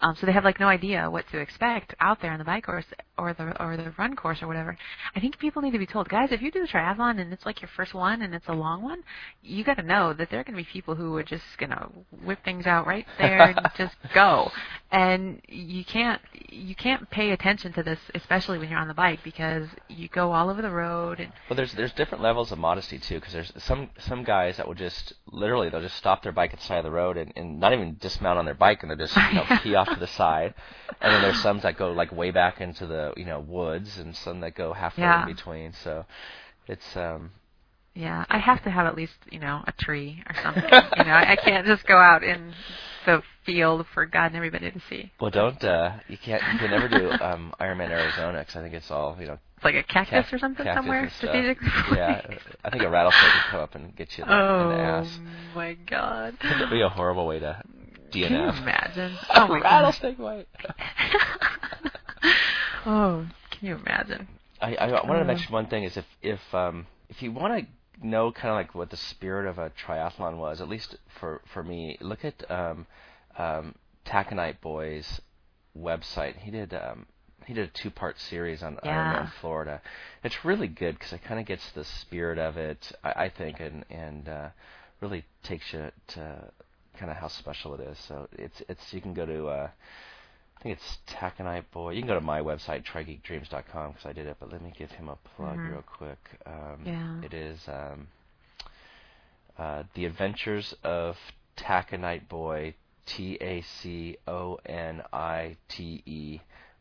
Speaker 3: um so they have like no idea what to expect out there on the bike course or the or the run course or whatever I think people need to be told guys if you do the triathlon and it's like your first one and it's a long one you got to know that there are going to be people who are just going to whip things out right there and just go. And you can't you can't pay attention to this especially when you're on the bike because you go all over the road and
Speaker 2: Well, there's there's different levels of modesty too, because there's some some guys that will just literally they'll just stop their bike at the side of the road and, and not even dismount on their bike and they'll just you know pee off to the side, and then there's some that go like way back into the you know woods and some that go halfway
Speaker 3: Yeah.
Speaker 2: in between. So it's um
Speaker 3: yeah i have to have at least you know a tree or something you know I, I can't just go out in the field for god and everybody to see
Speaker 2: well don't uh you can't you can never do um Ironman Arizona because I think it's all you know
Speaker 3: it's like a cactus
Speaker 2: cac-
Speaker 3: or something
Speaker 2: cactus
Speaker 3: somewhere strategically
Speaker 2: Yeah, I think a rattlesnake would come up and get you in the, in
Speaker 3: oh
Speaker 2: the ass.
Speaker 3: my god
Speaker 2: that'd be a horrible way to DNF.
Speaker 3: can you imagine oh my
Speaker 2: rattlesnake bite.
Speaker 3: oh can you imagine
Speaker 2: I, I wanted to
Speaker 3: Uh.
Speaker 2: mention one thing is if if um if you want to know kind of like what the spirit of a triathlon was, at least for for me, look at um um Taconite Boy's website. He did um he did a two part series on
Speaker 3: Yeah.
Speaker 2: Ironman Florida. It's really good because it kind of gets the spirit of it, I, I think, and and uh, really takes you to kind of how special it is. So it's it's you can go to uh, think it's Taconite Boy. You can go to my website trigeekdreams.com because I did it, but let me give him a plug
Speaker 3: Mhm.
Speaker 2: real quick. Um,
Speaker 3: Yeah.
Speaker 2: It is um, uh, The Adventures of Taconite Boy, T A C O N I T E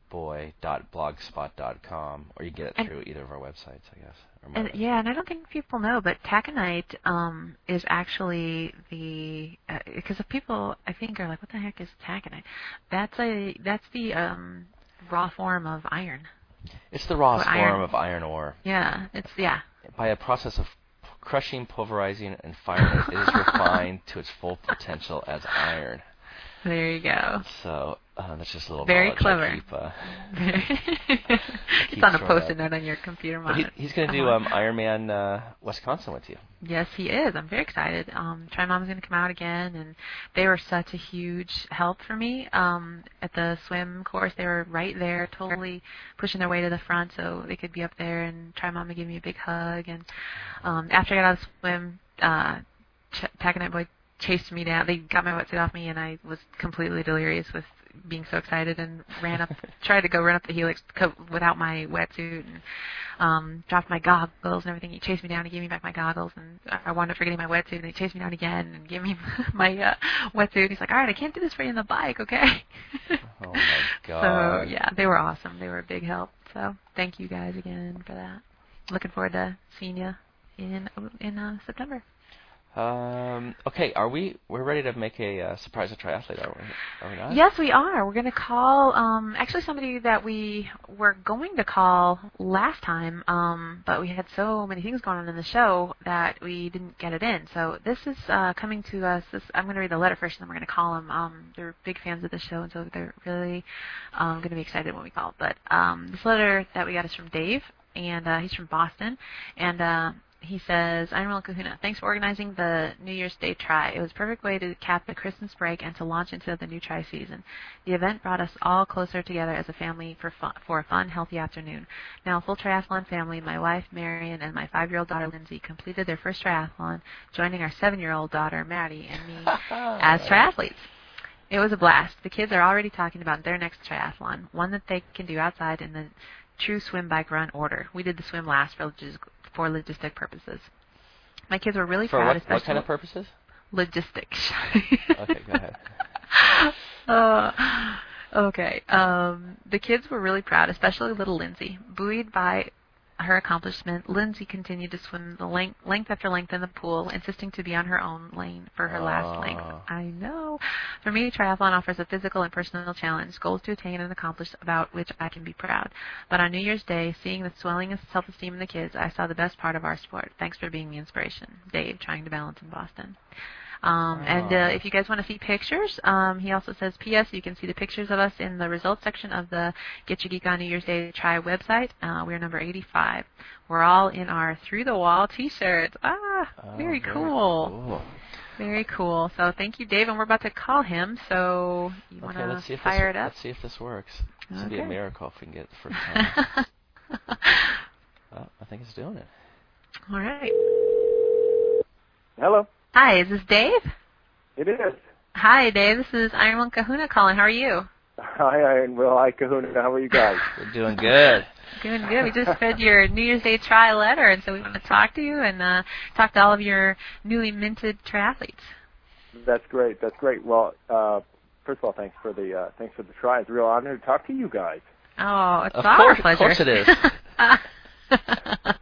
Speaker 2: boy dot blogspot dot com, or you get it
Speaker 3: And-
Speaker 2: through either of our websites, I guess.
Speaker 3: And yeah, and I don't think people know, but taconite um, is actually the because of people I think are like, what the heck is taconite? That's a that's the um, raw form of iron.
Speaker 2: It's the rawest
Speaker 3: Well, iron-
Speaker 2: form of iron ore.
Speaker 3: Yeah, it's yeah.
Speaker 2: By a process of crushing, pulverizing, and firing, it is refined to its full potential as iron.
Speaker 3: There you go.
Speaker 2: So uh, that's just a little
Speaker 3: Very clever.
Speaker 2: I keep, uh,
Speaker 3: it's on a post-it note on your computer
Speaker 2: but he,
Speaker 3: monitor.
Speaker 2: he's going to do um, Ironman uh, Wisconsin with you.
Speaker 3: Yes, he is. I'm very excited. Um, Try Mom's going to come out again, and they were such a huge help for me um, at the swim course. They were right there, totally pushing their way to the front so they could be up there and Try Mom to give me a big hug. And um, after I got out of the swim, uh, Ch- Taconite Boy chased me down. They got my wetsuit off me, and I was completely delirious with being so excited and ran up, tried to go run up the helix co- without my wetsuit and um, dropped my goggles and everything. He chased me down and gave me back my goggles, and I I wound up forgetting my wetsuit, and he chased me down again and gave me my uh, wetsuit. He's like, "All right, I can't do this for you on the bike, okay?"
Speaker 2: Oh my god.
Speaker 3: so yeah, they were awesome. They were a big help. So thank you guys again for that. Looking forward to seeing you in in uh, September.
Speaker 2: Um, okay, are we? We're ready to make a uh, surprise a triathlete, are we? Are we not?
Speaker 3: Yes, we are. We're going to call um, actually somebody that we were going to call last time, um, but we had so many things going on in the show that we didn't get it in. So this is uh, coming to us. This, I'm going to read the letter first, and then we're going to call them. Um, they're big fans of the show, and so they're really um, going to be excited when we call. But um, this letter that we got is from Dave, and uh, he's from Boston, and. Uh, he says, I'm Ronald Kahuna. Thanks for organizing the New Year's Day try. It was a perfect way to cap the Christmas break and to launch into the new try season. The event brought us all closer together as a family for fun, for a fun, healthy afternoon. Now, a full triathlon family, my wife Marion and my five-year-old daughter Lindsay completed their first triathlon, joining our seven-year-old daughter Maddie and me as triathletes. It was a blast. The kids are already talking about their next triathlon, one that they can do outside in the true swim, bike, run order. We did the swim last for for logistic purposes. My kids were really
Speaker 2: For
Speaker 3: proud,
Speaker 2: what,
Speaker 3: especially
Speaker 2: what kind of purposes?
Speaker 3: logistics.
Speaker 2: Okay, go ahead.
Speaker 3: uh, okay. Um, the kids were really proud, especially little Lindsay. Buoyed by her accomplishment, Lindsay continued to swim the length, length after length in the pool, insisting to be on her own lane for her last ah.
Speaker 2: length.
Speaker 3: I know. For me, triathlon offers a physical and personal challenge, goals to attain and accomplish about which I can be proud. But on New Year's Day, seeing the swelling of self-esteem in the kids, I saw the best part of our sport. Thanks for being the inspiration. Dave, trying to balance in Boston. Um, and uh, if you guys want to see pictures, um, he also says, P.S. You can see the pictures of us in the results section of the Get Your Geek on New Year's Day Try website. Uh, we're number 85. We're all in our Through the Wall T-shirts. Ah,
Speaker 2: Oh,
Speaker 3: very cool. Very cool. So thank you, Dave. And we're about to call him. So you want
Speaker 2: Okay, let's see
Speaker 3: to
Speaker 2: if
Speaker 3: fire
Speaker 2: this,
Speaker 3: it up?
Speaker 2: Let's see if this works. This would be a miracle if we can get it the first time. oh, I think it's doing it.
Speaker 3: all right.
Speaker 5: Hello.
Speaker 3: Hi, is this Dave?
Speaker 5: It is.
Speaker 3: Hi, Dave. This is Iron One Kahuna calling. How are you?
Speaker 5: Hi, Iron Will. Hi, Kahuna. How are you guys?
Speaker 2: We're doing good.
Speaker 3: Doing good. We just read your New Year's Day try letter, and so we want to talk to you and uh, talk to all of your newly minted triathletes.
Speaker 5: That's great. That's great. Well, uh, first of all, thanks for the uh, thanks for the try. It's a real honor to talk to you guys.
Speaker 3: Oh, it's
Speaker 2: Of
Speaker 3: our
Speaker 2: course- of
Speaker 3: pleasure.
Speaker 2: course it is.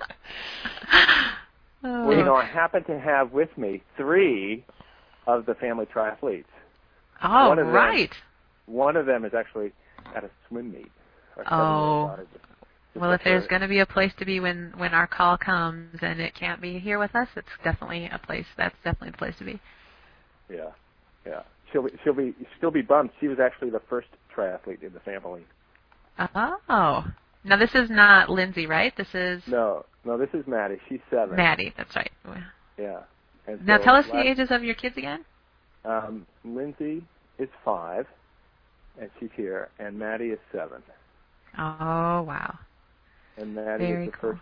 Speaker 3: oh.
Speaker 5: Well, you know, I happen to have with me three of the family triathletes.
Speaker 3: oh,
Speaker 5: one of them-
Speaker 3: right.
Speaker 5: One of them is actually at a swim meet.
Speaker 3: Oh.
Speaker 5: just- just
Speaker 3: Well, if there's going to be a place to be when when our call comes and it can't be here with us, it's definitely a place. That's definitely the place to be.
Speaker 5: yeah, yeah, she'll be she'll be she'll be bummed. She was actually the first triathlete in the family.
Speaker 3: Oh, now this is not Lindsay, right? This is
Speaker 5: No, no, this is Maddie. She's seven.
Speaker 3: Maddie. That's right.
Speaker 5: Yeah. And
Speaker 3: Now
Speaker 5: so
Speaker 3: tell us the ages of your kids again.
Speaker 5: Um, Lindsay is five, and she's here, and Maddie is seven.
Speaker 3: Oh wow.
Speaker 5: And Maddie
Speaker 3: Very
Speaker 5: is the
Speaker 3: cool.
Speaker 5: first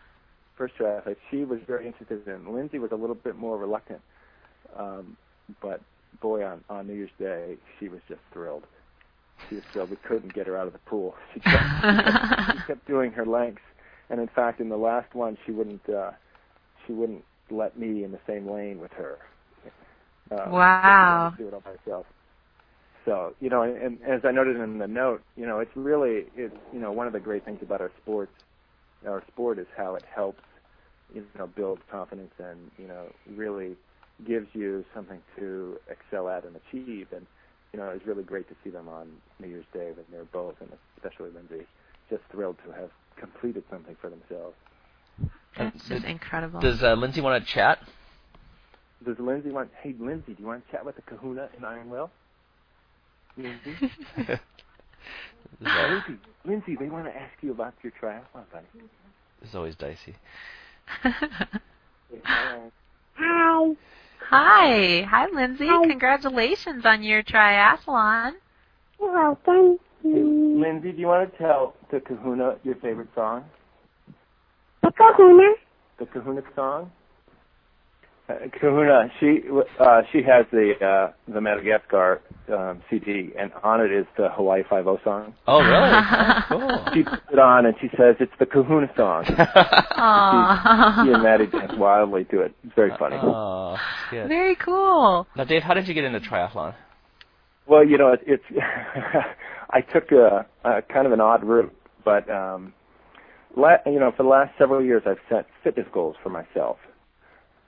Speaker 5: first triathlete. She was very interested in. Lindsay was a little bit more reluctant, um, but boy, on on New Year's Day, she was just thrilled. She was thrilled. We couldn't get her out of the pool. She kept, she kept doing her lengths, and in fact, in the last one, she wouldn't uh, she wouldn't let me in the same lane with her. Uh,
Speaker 3: Wow.
Speaker 5: she wanted to Do it all by herself. So you know, and, and as I noted in the note, you know, it's really it's you know one of the great things about our sports, our sport is how it helps you know build confidence and you know really gives you something to excel at and achieve and you know it's really great to see them on New Year's Day when they're both and especially Lindsay just thrilled to have completed something for themselves.
Speaker 3: That's just incredible.
Speaker 2: Does uh, Lindsay want to chat?
Speaker 5: Does Lindsay want? Hey Lindsay, do you want to chat with the Kahuna in Iron Will? Lindsay, Lindsay, Lindsay, they want to ask you about your triathlon, buddy.
Speaker 2: It's always dicey.
Speaker 5: Hi.
Speaker 3: Hi, hi, Lindsay. Congratulations on your triathlon.
Speaker 6: You're welcome.
Speaker 5: Hey, Lindsay, do you want to tell the Kahuna your favorite song?
Speaker 6: The kahuna.
Speaker 5: The Kahuna song? Uh, Kahuna, she uh, she has the uh, the Madagascar um, CD, and on it is the Hawaii Five O song.
Speaker 2: Oh, really? oh, cool.
Speaker 5: She puts it on, and she says it's the Kahuna song.
Speaker 3: Aww.
Speaker 5: She and Maddie dance wildly to it. It's very funny.
Speaker 2: Oh, that's.
Speaker 3: Very cool.
Speaker 2: Now, Dave, how did you get into triathlon?
Speaker 5: Well, you know, it, it's I took a, a kind of an odd route, but um, la- you know, for the last several years, I've set fitness goals for myself.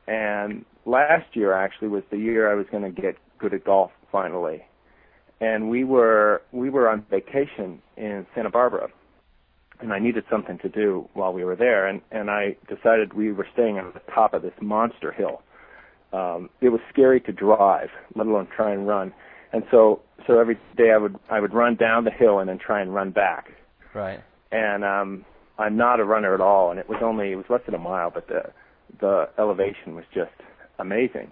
Speaker 5: and last year actually was the year I was going to get good at golf finally. And we were we were on vacation in Santa Barbara, and I needed something to do while we were there. And and I decided we were staying on the top of this monster hill. Um, it was scary to drive, let alone try and run. And so so every day I would I would run down the hill and then try and run back.
Speaker 2: Right.
Speaker 5: And um, I'm not a runner at all, and it was only it was less than a mile, but the the elevation was just amazing.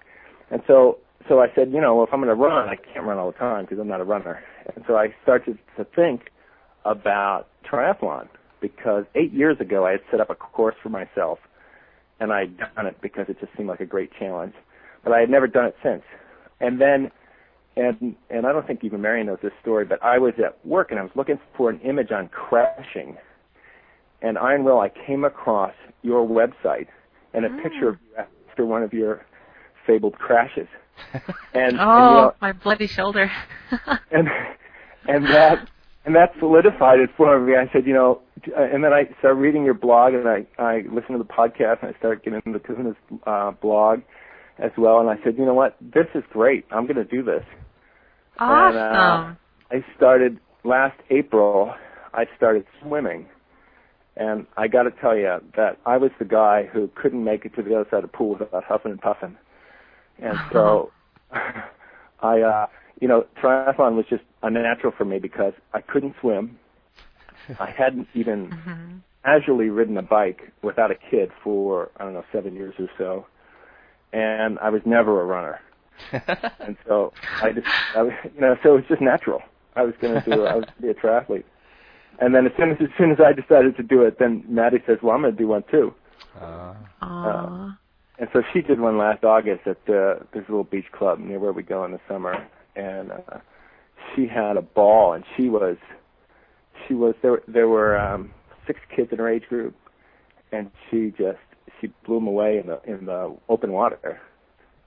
Speaker 5: And so so I said, you know, well, if I'm going to run, I can't run all the time because I'm not a runner. And so I started to think about triathlon because eight years ago I had set up a course for myself, and I'd done it because it just seemed like a great challenge, but I had never done it since. And then, and and I don't think even Marion knows this story, but I was at work and I was looking for an image on crashing, and Iron Will, I came across your website and a picture of you after one of your fabled crashes. And, and you
Speaker 3: oh,
Speaker 5: know,
Speaker 3: my bloody shoulder.
Speaker 5: and and that and that solidified it for me. I said, you know, uh, and then I started reading your blog, and I I listened to the podcast, and I started getting into Kahuna's uh, blog as well. And I said, you know what, this is great. I'm going to do this.
Speaker 3: Awesome.
Speaker 5: And, uh, I started last April. I started swimming, and I got to tell you that I was the guy who couldn't make it to the other side of the pool without huffing and puffing. And so, I, uh, you know, triathlon was just unnatural for me because I couldn't swim. I hadn't even
Speaker 3: hmm
Speaker 5: casually ridden a bike without a kid for I don't know seven years or so, and I was never a runner. And so I just, I, was- you know, so it was just natural. I was going to do, I was going to be a triathlete. And then as soon as as soon as I decided to do it, then Maddie says, "Well, I'm going to do one too."
Speaker 2: Uh,
Speaker 3: Aw.
Speaker 5: And so she did one last August at the, this little beach club near where we go in the summer, and uh, she had a ball. And she was, she was there. There were um, six kids in her age group, and she just she blew them away in the in the open water.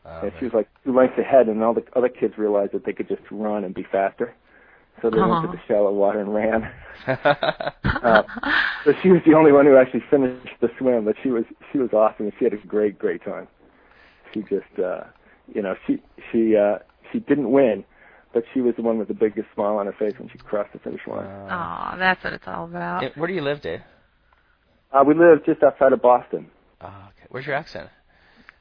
Speaker 2: Uh,
Speaker 5: and she was like two lengths ahead, and all the other kids realized that they could just run and be faster. So they went to the shallow water and ran. Uh, so she was the only one who actually finished the swim, but she was she was awesome and she had a great great time. She just uh you know she she uh she didn't win, but she was the one with the biggest smile on her face when she crossed the finish line.
Speaker 3: Oh, that's what it's all about.
Speaker 2: eh, where do you live, Dave?
Speaker 5: Uh, we live just outside of Boston.
Speaker 2: Oh, okay. Where's your accent?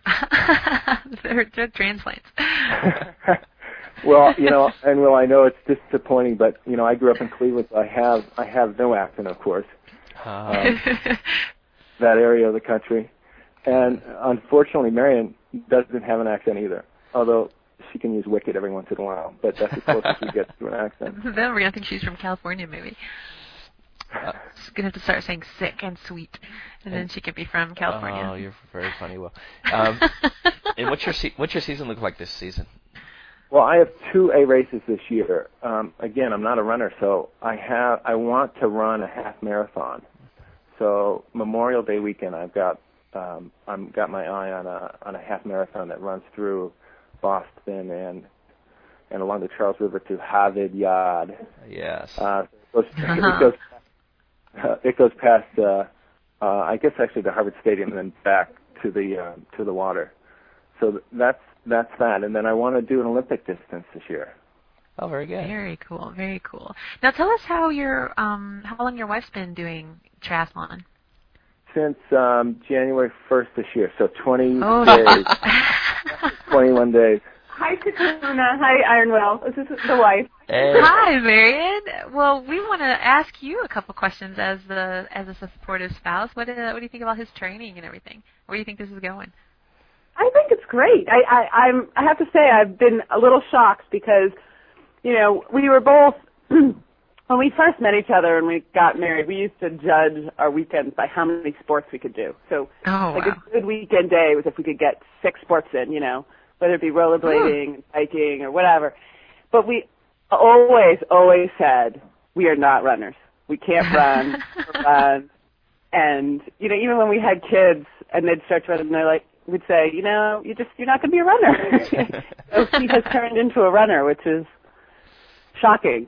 Speaker 3: they're, they're transplants.
Speaker 5: well, you know, and well, I know it's disappointing, but you know, I grew up in Cleveland. So I have I have no accent, of course.
Speaker 2: Uh,
Speaker 5: that area of the country. And unfortunately, Marion doesn't have an accent either, although she can use wicked every once in a while. But that's as close as we get to an accent.
Speaker 3: then we're gonna think she's from California, maybe.
Speaker 2: Uh,
Speaker 3: She's gonna have to start saying sick and sweet, and then she could be from California.
Speaker 2: Oh, you're very funny, Will. Um, and what's your se- what's your season look like this season?
Speaker 5: Well, I have two A races this year. Um, again, I'm not a runner, so I have I want to run a half marathon. So Memorial Day weekend, I've got um, I'm got my eye on a on a half marathon that runs through Boston and and along the Charles River to Havid Yad.
Speaker 2: Yes.
Speaker 5: Uh, it goes, it goes, uh, it goes past, uh, uh, I guess actually the Harvard Stadium and then back to the uh, to the water. So that's that's that. And then I want to do an Olympic distance this year.
Speaker 2: oh, very good.
Speaker 3: Very cool, very cool. Now tell us how your um how long your wife's been doing triathlon.
Speaker 5: Since um, January 1st this year, so 20
Speaker 3: Oh,
Speaker 5: days, 21 days.
Speaker 7: Hi, Kahuna. Hi, Iron Will. This is the wife.
Speaker 2: Hey.
Speaker 3: Hi, Marion. Well, we want to ask you a couple questions as the as a supportive spouse. What uh, what do you think about his training and everything? Where do you think this is going?
Speaker 7: I think it's great. I, I I'm I have to say I've been a little shocked because, you know, we were both when we first met each other and we got married. We used to judge our weekends by how many sports we could do. So
Speaker 3: Oh
Speaker 7: like
Speaker 3: wow.
Speaker 7: a good weekend day was if we could get six sports in, you know, whether it be rollerblading, hiking, or whatever. But we always, always said we are not runners. We can't run, or run. And you know, even when we had kids and they'd start to run, and they're like, we'd say, you know, you just you're not going to be a runner. so he has turned into a runner, which is shocking.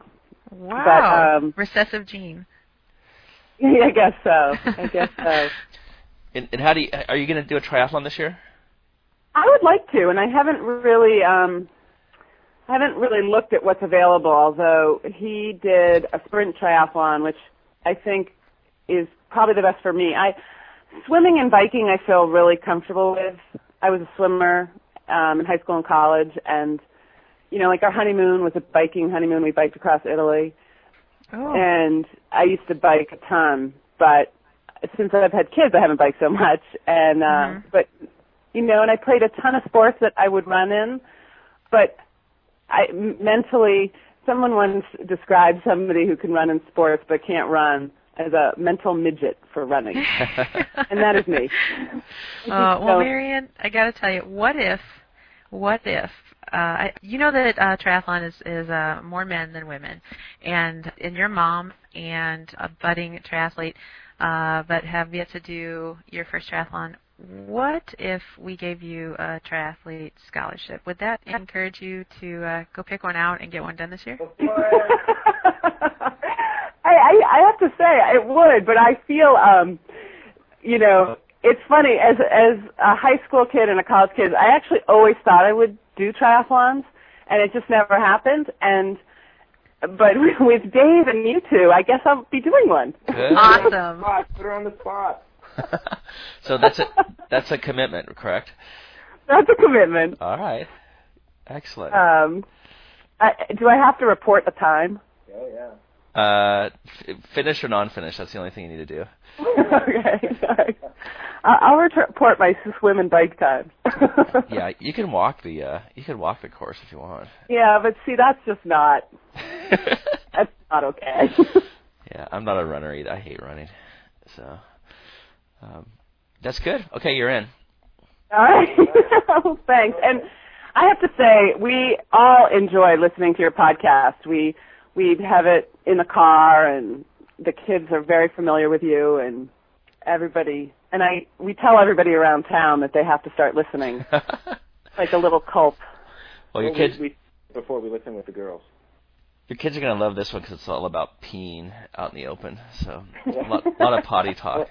Speaker 3: Wow.
Speaker 7: um,
Speaker 3: Recessive gene.
Speaker 7: Yeah, I guess so. I guess so.
Speaker 2: And, and how do you are you going to do a triathlon this year?
Speaker 7: I would like to, and I haven't really um I haven't really looked at what's available. Although he did a sprint triathlon, which I think is probably the best for me. I swimming and biking I feel really comfortable with. I was a swimmer um in high school and college and you know, like our honeymoon was a biking honeymoon. We biked across Italy.
Speaker 3: Oh.
Speaker 7: And I used to bike a ton, but since I've had kids I haven't biked so much and uh
Speaker 3: Mhm.
Speaker 7: but you know, and I played a ton of sports that I would run in, but I mentally someone once described somebody who can run in sports but can't run as a mental midget for running. and that is me.
Speaker 3: Uh, well,
Speaker 7: So-
Speaker 3: Marion, I got to tell you, what if, what if, uh, you know that uh, triathlon is is uh, more men than women, and and your mom and a budding triathlete, uh, but have yet to do your first triathlon. What if we gave you a triathlete scholarship? Would that encourage you to uh, go pick one out and get one done this year?
Speaker 7: I, I I have to say it would, but I feel um you know, it's funny as as a high school kid and a college kid, I actually always thought I would do triathlons and it just never happened and but with Dave and you two, I guess I'll be doing one.
Speaker 2: Good.
Speaker 3: Awesome.
Speaker 5: Spot, put her on the spot.
Speaker 2: so that's a that's a commitment, correct?
Speaker 7: That's a commitment.
Speaker 2: All right. Excellent.
Speaker 7: Um I, do I have to report the time?
Speaker 5: Oh yeah.
Speaker 2: Uh, f- finish or non-finish? That's the only thing you need to do.
Speaker 7: okay. Sorry. I- I'll report my swim and bike time.
Speaker 2: Yeah, you can walk the uh, you can walk the course if you want.
Speaker 7: Yeah, but see, that's just not. That's not okay.
Speaker 2: yeah, I'm not a runner either. I hate running. So, um, that's good. Okay, you're in.
Speaker 7: All right. Well, Thanks. And I have to say, we all enjoy listening to your podcast. We we have it in the car, and the kids are very familiar with you, and everybody. And I we tell everybody around town that they have to start listening, like a little cult.
Speaker 2: well, your kids
Speaker 5: we, we before we listen with the girls.
Speaker 2: your kids are gonna love this one because it's all about peeing out in the open. So, a lot, lot of potty talk.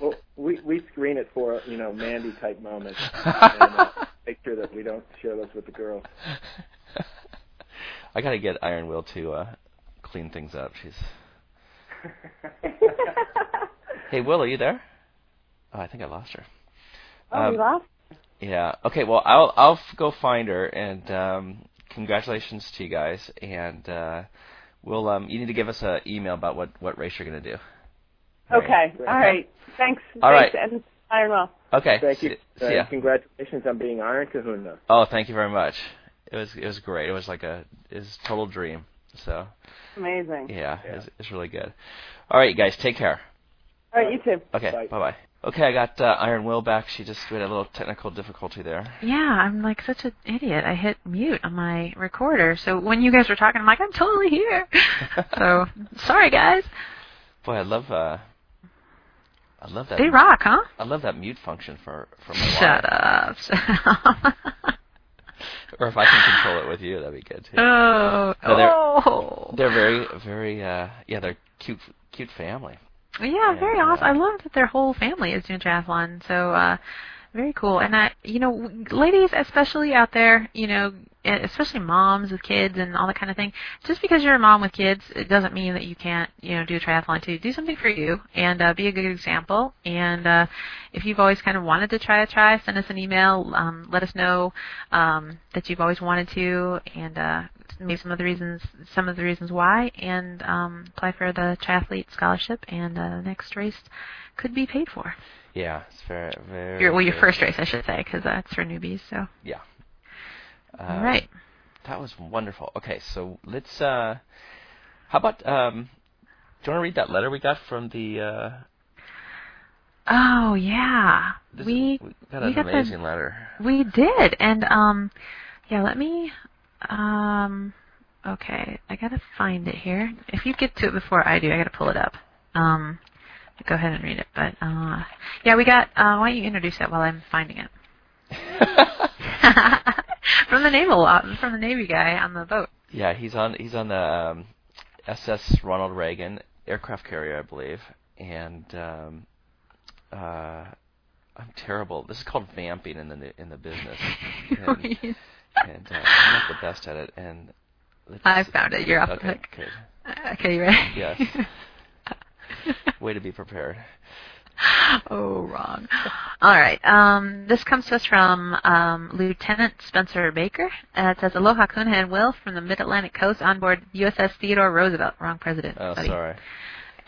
Speaker 5: Well, we we screen it for you know Mandy type moments and uh, make sure that we don't share those with the girls.
Speaker 2: I gotta get Iron Will to uh, clean things up. She's. Hey, Will, are you there? Oh, I think I lost her.
Speaker 7: Oh,
Speaker 2: Um,
Speaker 7: we lost.
Speaker 2: Yeah. Okay. Well, I'll I'll f- go find her, and um, congratulations to you guys. And uh, we'll um, you need to give us an email about what what race you're gonna do.
Speaker 7: Okay. All right. Thanks.
Speaker 2: All
Speaker 7: Thanks.
Speaker 2: right.
Speaker 7: And Iron Will.
Speaker 2: Okay.
Speaker 5: Thank
Speaker 2: see,
Speaker 5: you.
Speaker 2: See
Speaker 5: Uh,
Speaker 2: ya.
Speaker 5: congratulations on being Iron Kahuna.
Speaker 2: Oh, thank you very much. It was it was great. It was like a it was a total dream. So
Speaker 7: Amazing.
Speaker 2: yeah, It's, it's really good. All right, you guys, take care.
Speaker 7: All right. You too.
Speaker 2: Okay.
Speaker 5: Bye.
Speaker 2: Bye bye. Okay, I got uh, Iron Will back. She just we had a little technical difficulty there.
Speaker 3: Yeah, I'm like such an idiot. I hit mute on my recorder. So when you guys were talking, I'm like, I'm totally here. so sorry, guys.
Speaker 2: Boy, I love uh, I love that.
Speaker 3: They rock, huh?
Speaker 2: I love that mute function for for my
Speaker 3: Shut
Speaker 2: wife.
Speaker 3: up.
Speaker 2: Or if I can control it with you, that'd be good too.
Speaker 3: oh.
Speaker 2: They're-
Speaker 3: oh.
Speaker 2: They're very very uh yeah, they're cute cute family.
Speaker 3: Yeah, very
Speaker 2: And, uh,
Speaker 3: awesome. I love that their whole family is doing triathlon. So, uh, very cool. And I, you know, ladies especially out there, you know, especially moms with kids and all that kind of thing. Just because you're a mom with kids, it doesn't mean that you can't, you know, do a triathlon too. Do something for you and uh, be a good example. And uh, if you've always kind of wanted to try a try, send us an email. Um, let us know um, that you've always wanted to, and uh, maybe some of the reasons, some of the reasons why, and um, apply for the triathlete scholarship. And uh, the next race could be paid for.
Speaker 2: Yeah, it's very very.
Speaker 3: Your, well, your first race, I should say, because that's for newbies. So,
Speaker 2: Yeah.
Speaker 3: all
Speaker 2: Um,
Speaker 3: right.
Speaker 2: That was wonderful. Okay, so let's. uh How about um? Do you want to read that letter we got from the? uh
Speaker 3: Oh yeah,
Speaker 2: this-
Speaker 3: we
Speaker 2: got
Speaker 3: we
Speaker 2: an
Speaker 3: got the-
Speaker 2: amazing letter.
Speaker 3: we did, and um, yeah. Let me um. Okay, I gotta find it here. If you get to it before I do, I gotta pull it up. Um, go ahead and read it. But uh, yeah, we got. Uh, why don't you introduce it while I'm finding it? from the naval, uh, from the Navy guy on the boat.
Speaker 2: yeah, he's on he's on the um, SS Ronald Reagan aircraft carrier, I believe, and um, uh, I'm terrible. This is called vamping in the in the business, and, and uh, I'm not the best at it. And
Speaker 3: I found it. You're off the hook.
Speaker 2: Good.
Speaker 3: Okay, you ready?
Speaker 2: Yes. Way to be prepared.
Speaker 3: oh, wrong. All right. Um, this comes to us from um, Lieutenant Spencer Baker. Uh, it says, Aloha Kuna and Will from the Mid-Atlantic Coast on board USS Theodore Roosevelt. Wrong president.
Speaker 2: Oh,
Speaker 3: buddy.
Speaker 2: sorry.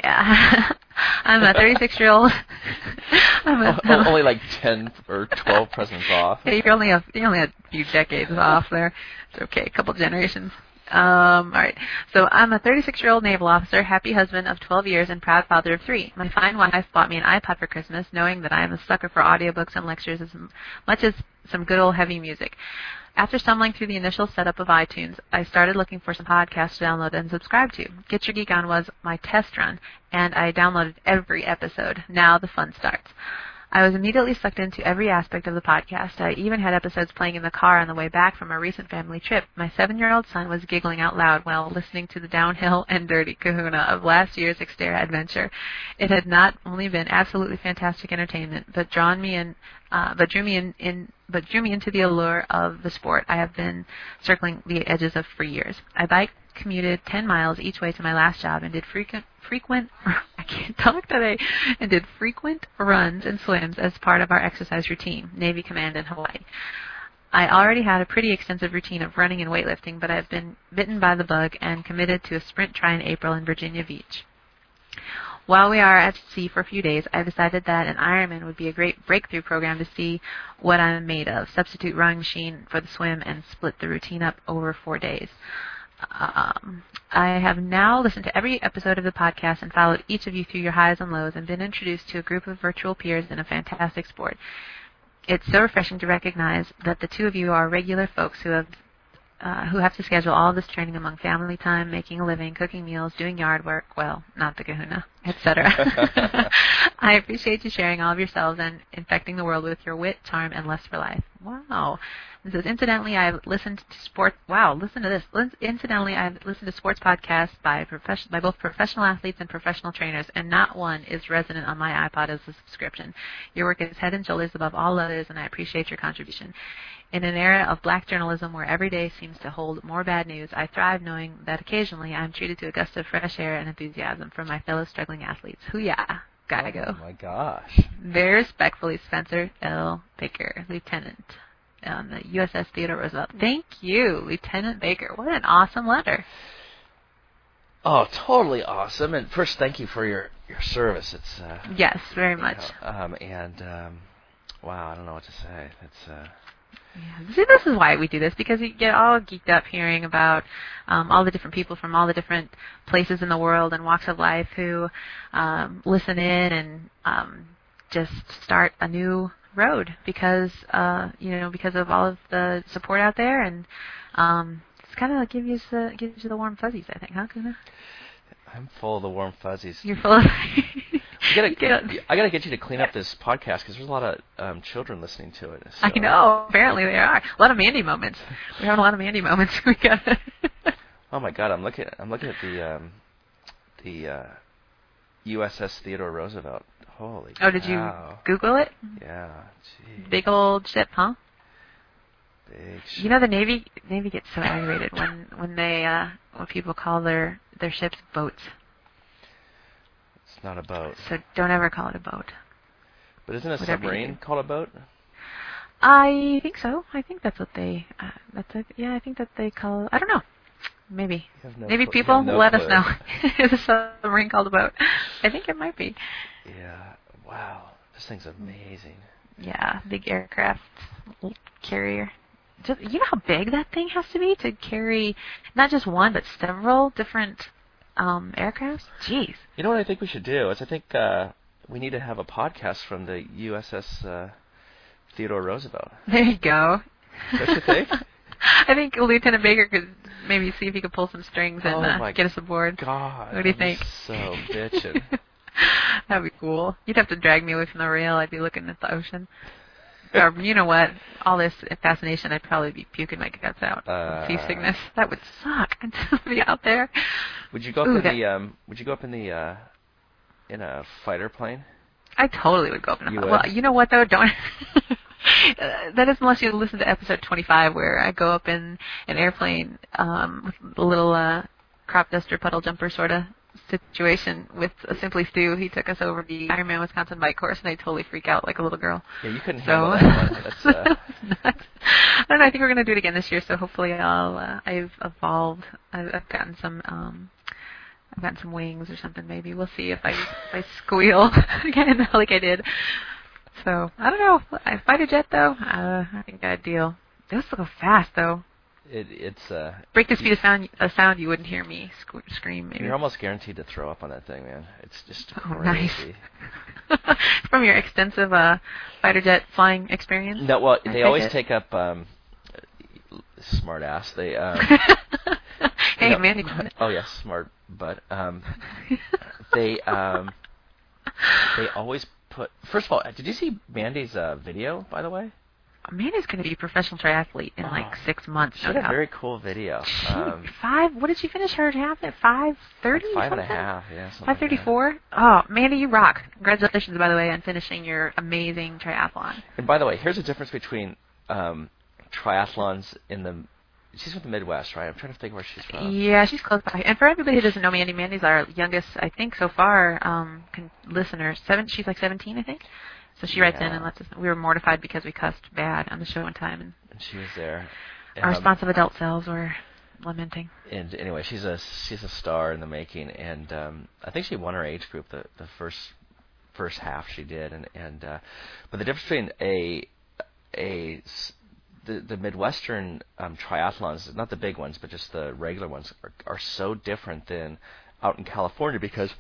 Speaker 3: Yeah. I'm a 36-year-old. I'm a,
Speaker 2: O- only like ten or twelve presidents off.
Speaker 3: Yeah, you're only a you're only a few decades off there. It's okay, a couple generations. Um, all right. So I'm a 36-year-old naval officer, happy husband of 12 years, and proud father of three. My fine wife bought me an iPod for Christmas, knowing that I am a sucker for audiobooks and lectures as much as some good old heavy music. After stumbling through the initial setup of iTunes, I started looking for some podcasts to download and subscribe to. Get Your Geek On was my test run, and I downloaded every episode. Now the fun starts. I was immediately sucked into every aspect of the podcast. I even had episodes playing in the car on the way back from a recent family trip. My seven-year-old son was giggling out loud while listening to the downhill and dirty kahuna of last year's Xterra adventure. It had not only been absolutely fantastic entertainment, but drawn me in, uh, but drew me in, in, but drew me into the allure of the sport I have been circling the edges of for years. I bike commuted 10 miles each way to my last job and did frequent frequent I can't talk today and did frequent runs and swims as part of our exercise routine Navy Command in Hawaii. I already had a pretty extensive routine of running and weightlifting, but I've been bitten by the bug and committed to a sprint try in April in Virginia Beach. While we are at sea for a few days, I decided that an Ironman would be a great breakthrough program to see what I'm made of. Substitute rowing machine for the swim and split the routine up over four days. Um, I have now listened to every episode of the podcast and followed each of you through your highs and lows and been introduced to a group of virtual peers in a fantastic sport. It's so refreshing to recognize that the two of you are regular folks who have uh, who have to schedule all this training among family time, making a living, cooking meals, doing yard work, well, not the kahuna, etc. I appreciate you sharing all of yourselves and infecting the world with your wit, charm, and lust for life. Wow. This says, incidentally, I've listened to sports. Wow, listen to this. Incidentally, I've listened to sports podcasts by profession by both professional athletes and professional trainers, and not one is resident on my iPod as a subscription. Your work is head and shoulders above all others, and I appreciate your contribution. In an era of black journalism where every day seems to hold more bad news, I thrive knowing that occasionally I'm treated to a gust of fresh air and enthusiasm from my fellow struggling athletes. Hoo-yah! Gotta go.
Speaker 2: Oh my gosh.
Speaker 3: Very respectfully, Spencer L. Baker, Lieutenant on the USS Theodore Roosevelt. Thank you, Lieutenant Baker. What an awesome letter.
Speaker 2: Oh, totally awesome. And first, thank you for your your service. It's uh,
Speaker 3: Yes, very much.
Speaker 2: know, um, and um, wow, I don't know what to say. It's uh,
Speaker 3: Yeah. See, this is why we do this because you get all geeked up hearing about um, all the different people from all the different places in the world and walks of life who um, listen in and um, just start a new road because uh, you know because of all of the support out there and um, it's kind of gives you the gives you the warm fuzzies. I think, huh, Kuna?
Speaker 2: I'm full of the warm fuzzies.
Speaker 3: You're full of.
Speaker 2: I gotta,
Speaker 3: Get-
Speaker 2: I gotta get you to clean up this podcast because there's a lot of um, children listening to it.
Speaker 3: I know. Apparently, there are a lot of Mandy moments. We're having a lot of Mandy moments. We got.
Speaker 2: Oh my God, I'm looking. I'm looking at the um, the uh, USS Theodore Roosevelt. Holy.
Speaker 3: oh, did you. Google it?
Speaker 2: Yeah. Gee,
Speaker 3: Big old ship, huh?
Speaker 2: big.
Speaker 3: You know the Navy Navy gets so aggravated when when they uh when people call their their ships boats.
Speaker 2: It's not a boat.
Speaker 3: So don't ever call it a boat.
Speaker 2: But isn't a
Speaker 3: Whatever
Speaker 2: submarine called a boat?
Speaker 3: I think so. I think that's what they. Uh, that's a, yeah. I think that they call. I don't know. Maybe.
Speaker 2: No
Speaker 3: Maybe
Speaker 2: cl-
Speaker 3: people
Speaker 2: have no
Speaker 3: let us
Speaker 2: clue.
Speaker 3: know. Is a submarine called a boat? I think it might be.
Speaker 2: Yeah. Wow. This thing's amazing.
Speaker 3: Yeah, big aircraft carrier. Just you know how big that thing has to be to carry not just one but several different um aircrafts. Jeez.
Speaker 2: You know what I think we should do is I think uh, we need to have a podcast from the USS uh, Theodore Roosevelt.
Speaker 3: There you go.
Speaker 2: Don't you think?
Speaker 3: I think Lieutenant Baker could maybe see if he could pull some strings and
Speaker 2: Oh
Speaker 3: uh, get us aboard.
Speaker 2: God.
Speaker 3: What do you
Speaker 2: I'm
Speaker 3: think?
Speaker 2: So bitching.
Speaker 3: That'd be cool. You'd have to drag me away from the rail. I'd be looking at the ocean. Or you know what? All this fascination, I'd probably be puking my guts out.
Speaker 2: Uh,
Speaker 3: Seasickness. That would suck. to be out there.
Speaker 2: Would you go up
Speaker 3: Ooh,
Speaker 2: in
Speaker 3: that-
Speaker 2: the um? Would you go up in the uh, in a fighter plane?
Speaker 3: I totally would go up in a
Speaker 2: You
Speaker 3: well. You know what though? Don't. That is unless you listen to episode 25 where I go up in an airplane um, with a little uh, crop duster puddle jumper sort of situation with a Simply Stu. He took us over the Ironman Wisconsin bike course and I totally freak out like a little girl.
Speaker 2: Yeah, you couldn't
Speaker 3: So
Speaker 2: handle that. That's, uh.
Speaker 3: I don't know. I think we're gonna do it again this year. So hopefully I'll uh, I've evolved. I've, I've gotten some um I've gotten some wings or something. Maybe we'll see if I if I squeal again like I did. So I don't know. I fighter jet though. Uh, I think I'd deal. Those go fast though.
Speaker 2: it, it's uh,
Speaker 3: Break the speed of sound. A sound you wouldn't hear me scream. Maybe.
Speaker 2: you're almost guaranteed to throw up on that thing, man. It's just
Speaker 3: Oh, nice.
Speaker 2: crazy.
Speaker 3: From your extensive uh, fighter jet flying experience.
Speaker 2: No, well, they always
Speaker 3: it.
Speaker 2: take up um, smart ass. They um,
Speaker 3: hey,
Speaker 2: know-
Speaker 3: Mandy.
Speaker 2: Oh yes, smart, but um, they um, they always put. First of all, did you see Mandy's uh, video? By the way,
Speaker 3: Mandy's going to be a professional triathlete in like
Speaker 2: Oh.
Speaker 3: six months.
Speaker 2: she had a very cool video.
Speaker 3: She-
Speaker 2: Um,
Speaker 3: five. What did she finish her half at? Five thirty.
Speaker 2: like five and a half, yeah.
Speaker 3: Five
Speaker 2: like
Speaker 3: thirty-four. Oh, Mandy, you rock! Congratulations, by the way, on finishing your amazing triathlon.
Speaker 2: And by the way, here's the difference between um, triathlons in the. She's from the Midwest, right? I'm trying to think where she's from.
Speaker 3: Yeah, she's close by. And for everybody who doesn't know Mandy, Mandy's our youngest, I think, so far, um, con- listener. Seven. She's like seventeen, I think. So she writes in and lets us. We were mortified because we cussed bad on the show one time, and
Speaker 2: And she was there.
Speaker 3: our
Speaker 2: Um,
Speaker 3: responsive adult selves were lamenting.
Speaker 2: and anyway, she's a she's a star in the making, and um, I think she won her age group the the first first half she did, and and uh, but the difference between a a the the Midwestern um, triathlons, not the big ones, but just the regular ones, are, are so different than out in California because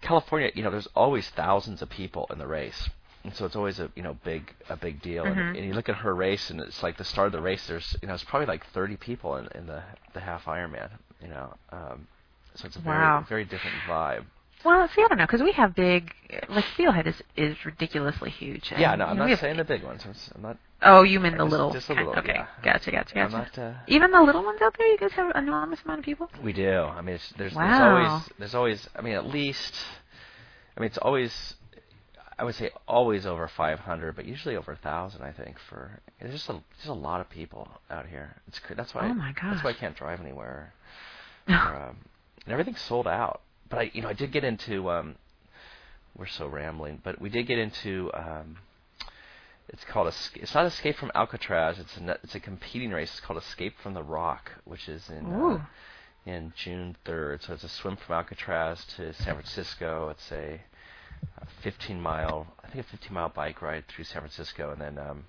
Speaker 2: California, you know, there's always thousands of people in the race. And so it's always a you know big a big deal,
Speaker 3: Mhm.
Speaker 2: and, and you look at her race, and it's like the start of the race. There's you know it's probably like 30 people in, in the the half Ironman, you know, um, so it's a very
Speaker 3: Wow.
Speaker 2: very different vibe.
Speaker 3: Well, see, I don't know, because we have big, like Steelhead is is ridiculously huge.
Speaker 2: Yeah,
Speaker 3: and,
Speaker 2: no, I'm not saying the big ones. I'm not.
Speaker 3: Oh, you mean the
Speaker 2: just-
Speaker 3: little?
Speaker 2: just a little,
Speaker 3: okay,
Speaker 2: yeah.
Speaker 3: gotcha, gotcha, gotcha.
Speaker 2: not. Uh,
Speaker 3: Even the little ones out there, you guys have an enormous amount of people.
Speaker 2: We do. I mean, it's, there's, there's always there's always. I mean, at least. I mean, it's always. I would say always over 500, but usually over a thousand. I think for there's just a just a lot of people out here. It's that's why.
Speaker 3: Oh my
Speaker 2: That's why I can't drive anywhere. Or, um, and everything's sold out. But I, you know, I did get into. Um, we're so rambling, but we did get into. Um, it's called Esca- it's not Escape from Alcatraz. It's a it's a competing race. It's called Escape from the Rock, which is in uh, in June 3rd. So it's a swim from Alcatraz to San Francisco. It's a, a 15 mile, I think a 15 mile bike ride through San Francisco, and then um,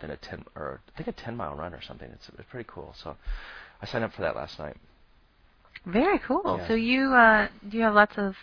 Speaker 2: then a 10 or I think a 10 mile run or something. It's, it's pretty cool. So I signed up for that last night.
Speaker 3: Very cool.
Speaker 2: Yeah.
Speaker 3: So you uh, do you have lots of?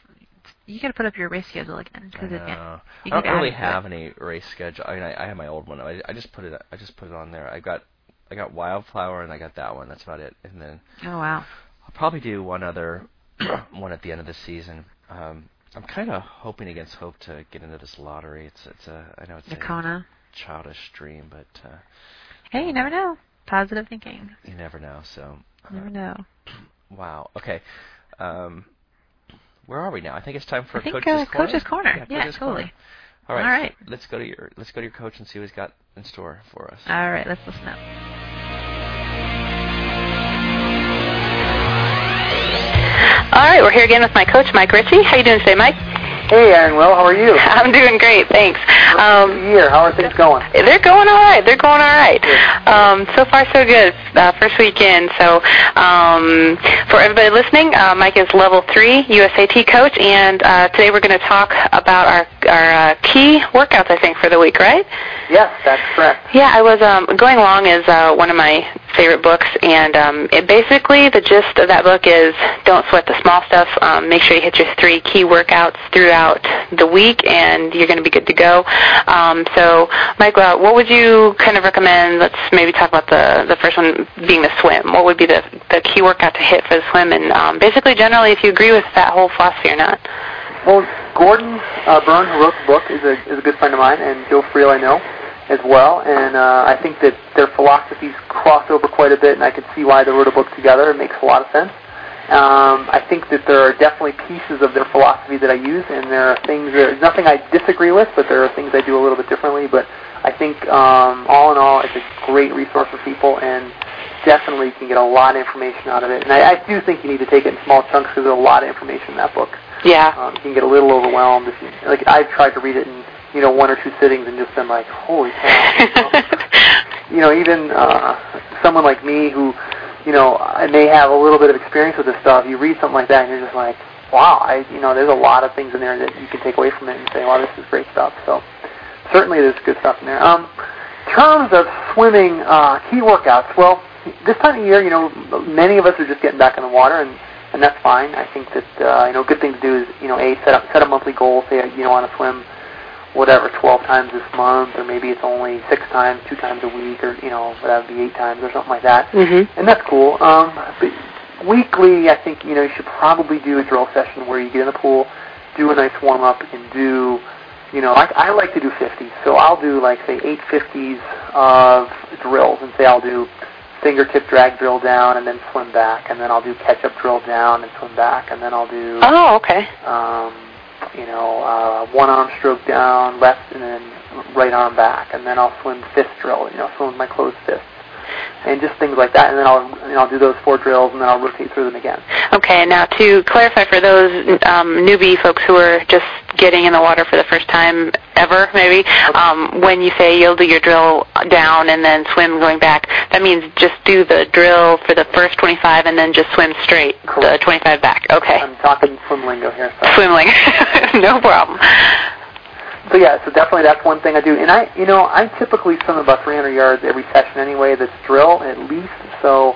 Speaker 3: You got to put up your race schedule again
Speaker 2: I,
Speaker 3: because it.
Speaker 2: know.
Speaker 3: you
Speaker 2: I
Speaker 3: get
Speaker 2: don't really
Speaker 3: to it.
Speaker 2: have any race schedule. I mean, I, I have my old one. I, I just put it. I just put it on there. I got I got Wildflower and I got that one. That's about it. And then
Speaker 3: Oh wow.
Speaker 2: I'll probably do one other one at the end of the season. Um, I'm kind of hoping against hope to get into this lottery. It's it's a I know it's a childish dream, but uh,
Speaker 3: Hey, you never know. Positive thinking.
Speaker 2: you never know. So uh,
Speaker 3: Never know.
Speaker 2: wow. Okay. Um, where are we now? I think it's time for
Speaker 3: I think
Speaker 2: Coach's
Speaker 3: uh,
Speaker 2: Corner.
Speaker 3: Coach's Corner. Yeah,
Speaker 2: Coach's
Speaker 3: totally.
Speaker 2: Corner. All right.
Speaker 3: All right.
Speaker 2: Let's go to your let's go to your coach and see what he's got in store for us.
Speaker 3: All right, let's listen up.
Speaker 8: All right, we're here again with my coach, Mike Ricci. How you doing today, Mike?
Speaker 9: Hey, Aaron. Well, how are you?
Speaker 8: I'm doing great, thanks. Um,
Speaker 9: Year. How are things going?
Speaker 8: they're going all right. They're going all right. Um, so far, so good. Uh, first weekend. So, um, for everybody listening, uh, Mike is level three USAT coach, and uh, today we're going to talk about our our uh, key workouts. I think for the week, right?
Speaker 9: Yes, that's correct.
Speaker 8: Yeah, I was um, going along is uh, one of my favorite books, and um, it basically the gist of that book is don't sweat the small stuff. Um, make sure you hit your three key workouts throughout the week, and you're going to be good to go. Um, so, Mike, uh, what would you kind of recommend? Let's maybe talk about the the first one being the swim. What would be the the key workout to hit for the swim, and um, basically generally if you agree with that whole philosophy or not.
Speaker 9: Well, Gordon uh, Byrn, who wrote the book, is a is a good friend of mine, and Joe Friel I know as well. And uh, I think that their philosophies cross over quite a bit, and I can see why they wrote a book together. It makes a lot of sense. Um, I think that there are definitely pieces of their philosophy that I use, and there are things. There's nothing I disagree with, but there are things I do a little bit differently. But I think um, all in all, it's a great resource for people, and definitely you can get a lot of information out of it. And I, I do think you need to take it in small chunks because there's a lot of information in that book.
Speaker 8: Yeah.
Speaker 9: Um, you can get a little overwhelmed. If you, like I've tried to read it in you know one or two sittings and just been like, holy cow. you know, even uh, someone like me who, you know, I may have a little bit of experience with this stuff. You read something like that and you're just like, wow, I, you know, there's a lot of things in there that you can take away from it and say, wow, this is great stuff. So certainly there's good stuff in there. Um, in terms of swimming uh, key workouts, well, this time of year, you know, many of us are just getting back in the water and and that's fine. I think that uh, you know, a good thing to do is you know, a set up set a monthly goal. Say you know, want to swim whatever 12 times this month, or maybe it's only six times, two times a week, or you know, that would be eight times or something like that.
Speaker 8: Mm-hmm.
Speaker 9: And that's cool. Um, but weekly, I think you know you should probably do a drill session where you get in the pool, do a nice warm up, and do. You know, I, I like to do 50s, so I'll do like say eight 50s of drills, and say I'll do fingertip drag drill down and then swim back, and then I'll do catch up drill down and swim back, and then I'll do
Speaker 8: Oh, okay.
Speaker 9: um, you know uh, one arm stroke down, left, and then right arm back, and then I'll swim fist drill, you know, swim with my closed fists, and just things like that, and then I'll and I'll do those four drills, and then I'll rotate through them again.
Speaker 8: Okay, now to clarify for those um, newbie folks who are just getting in the water for the first time ever, maybe, um, when you say you'll do your drill down and then swim going back, that means just do the drill for the first 25 and then just swim straight the 25 back. Okay.
Speaker 9: I'm talking swim lingo here. So.
Speaker 8: Swimling. no problem.
Speaker 9: So yeah, so definitely that's one thing I do. And I, you know, I typically swim about 300 yards every session anyway. That's drill at least. So,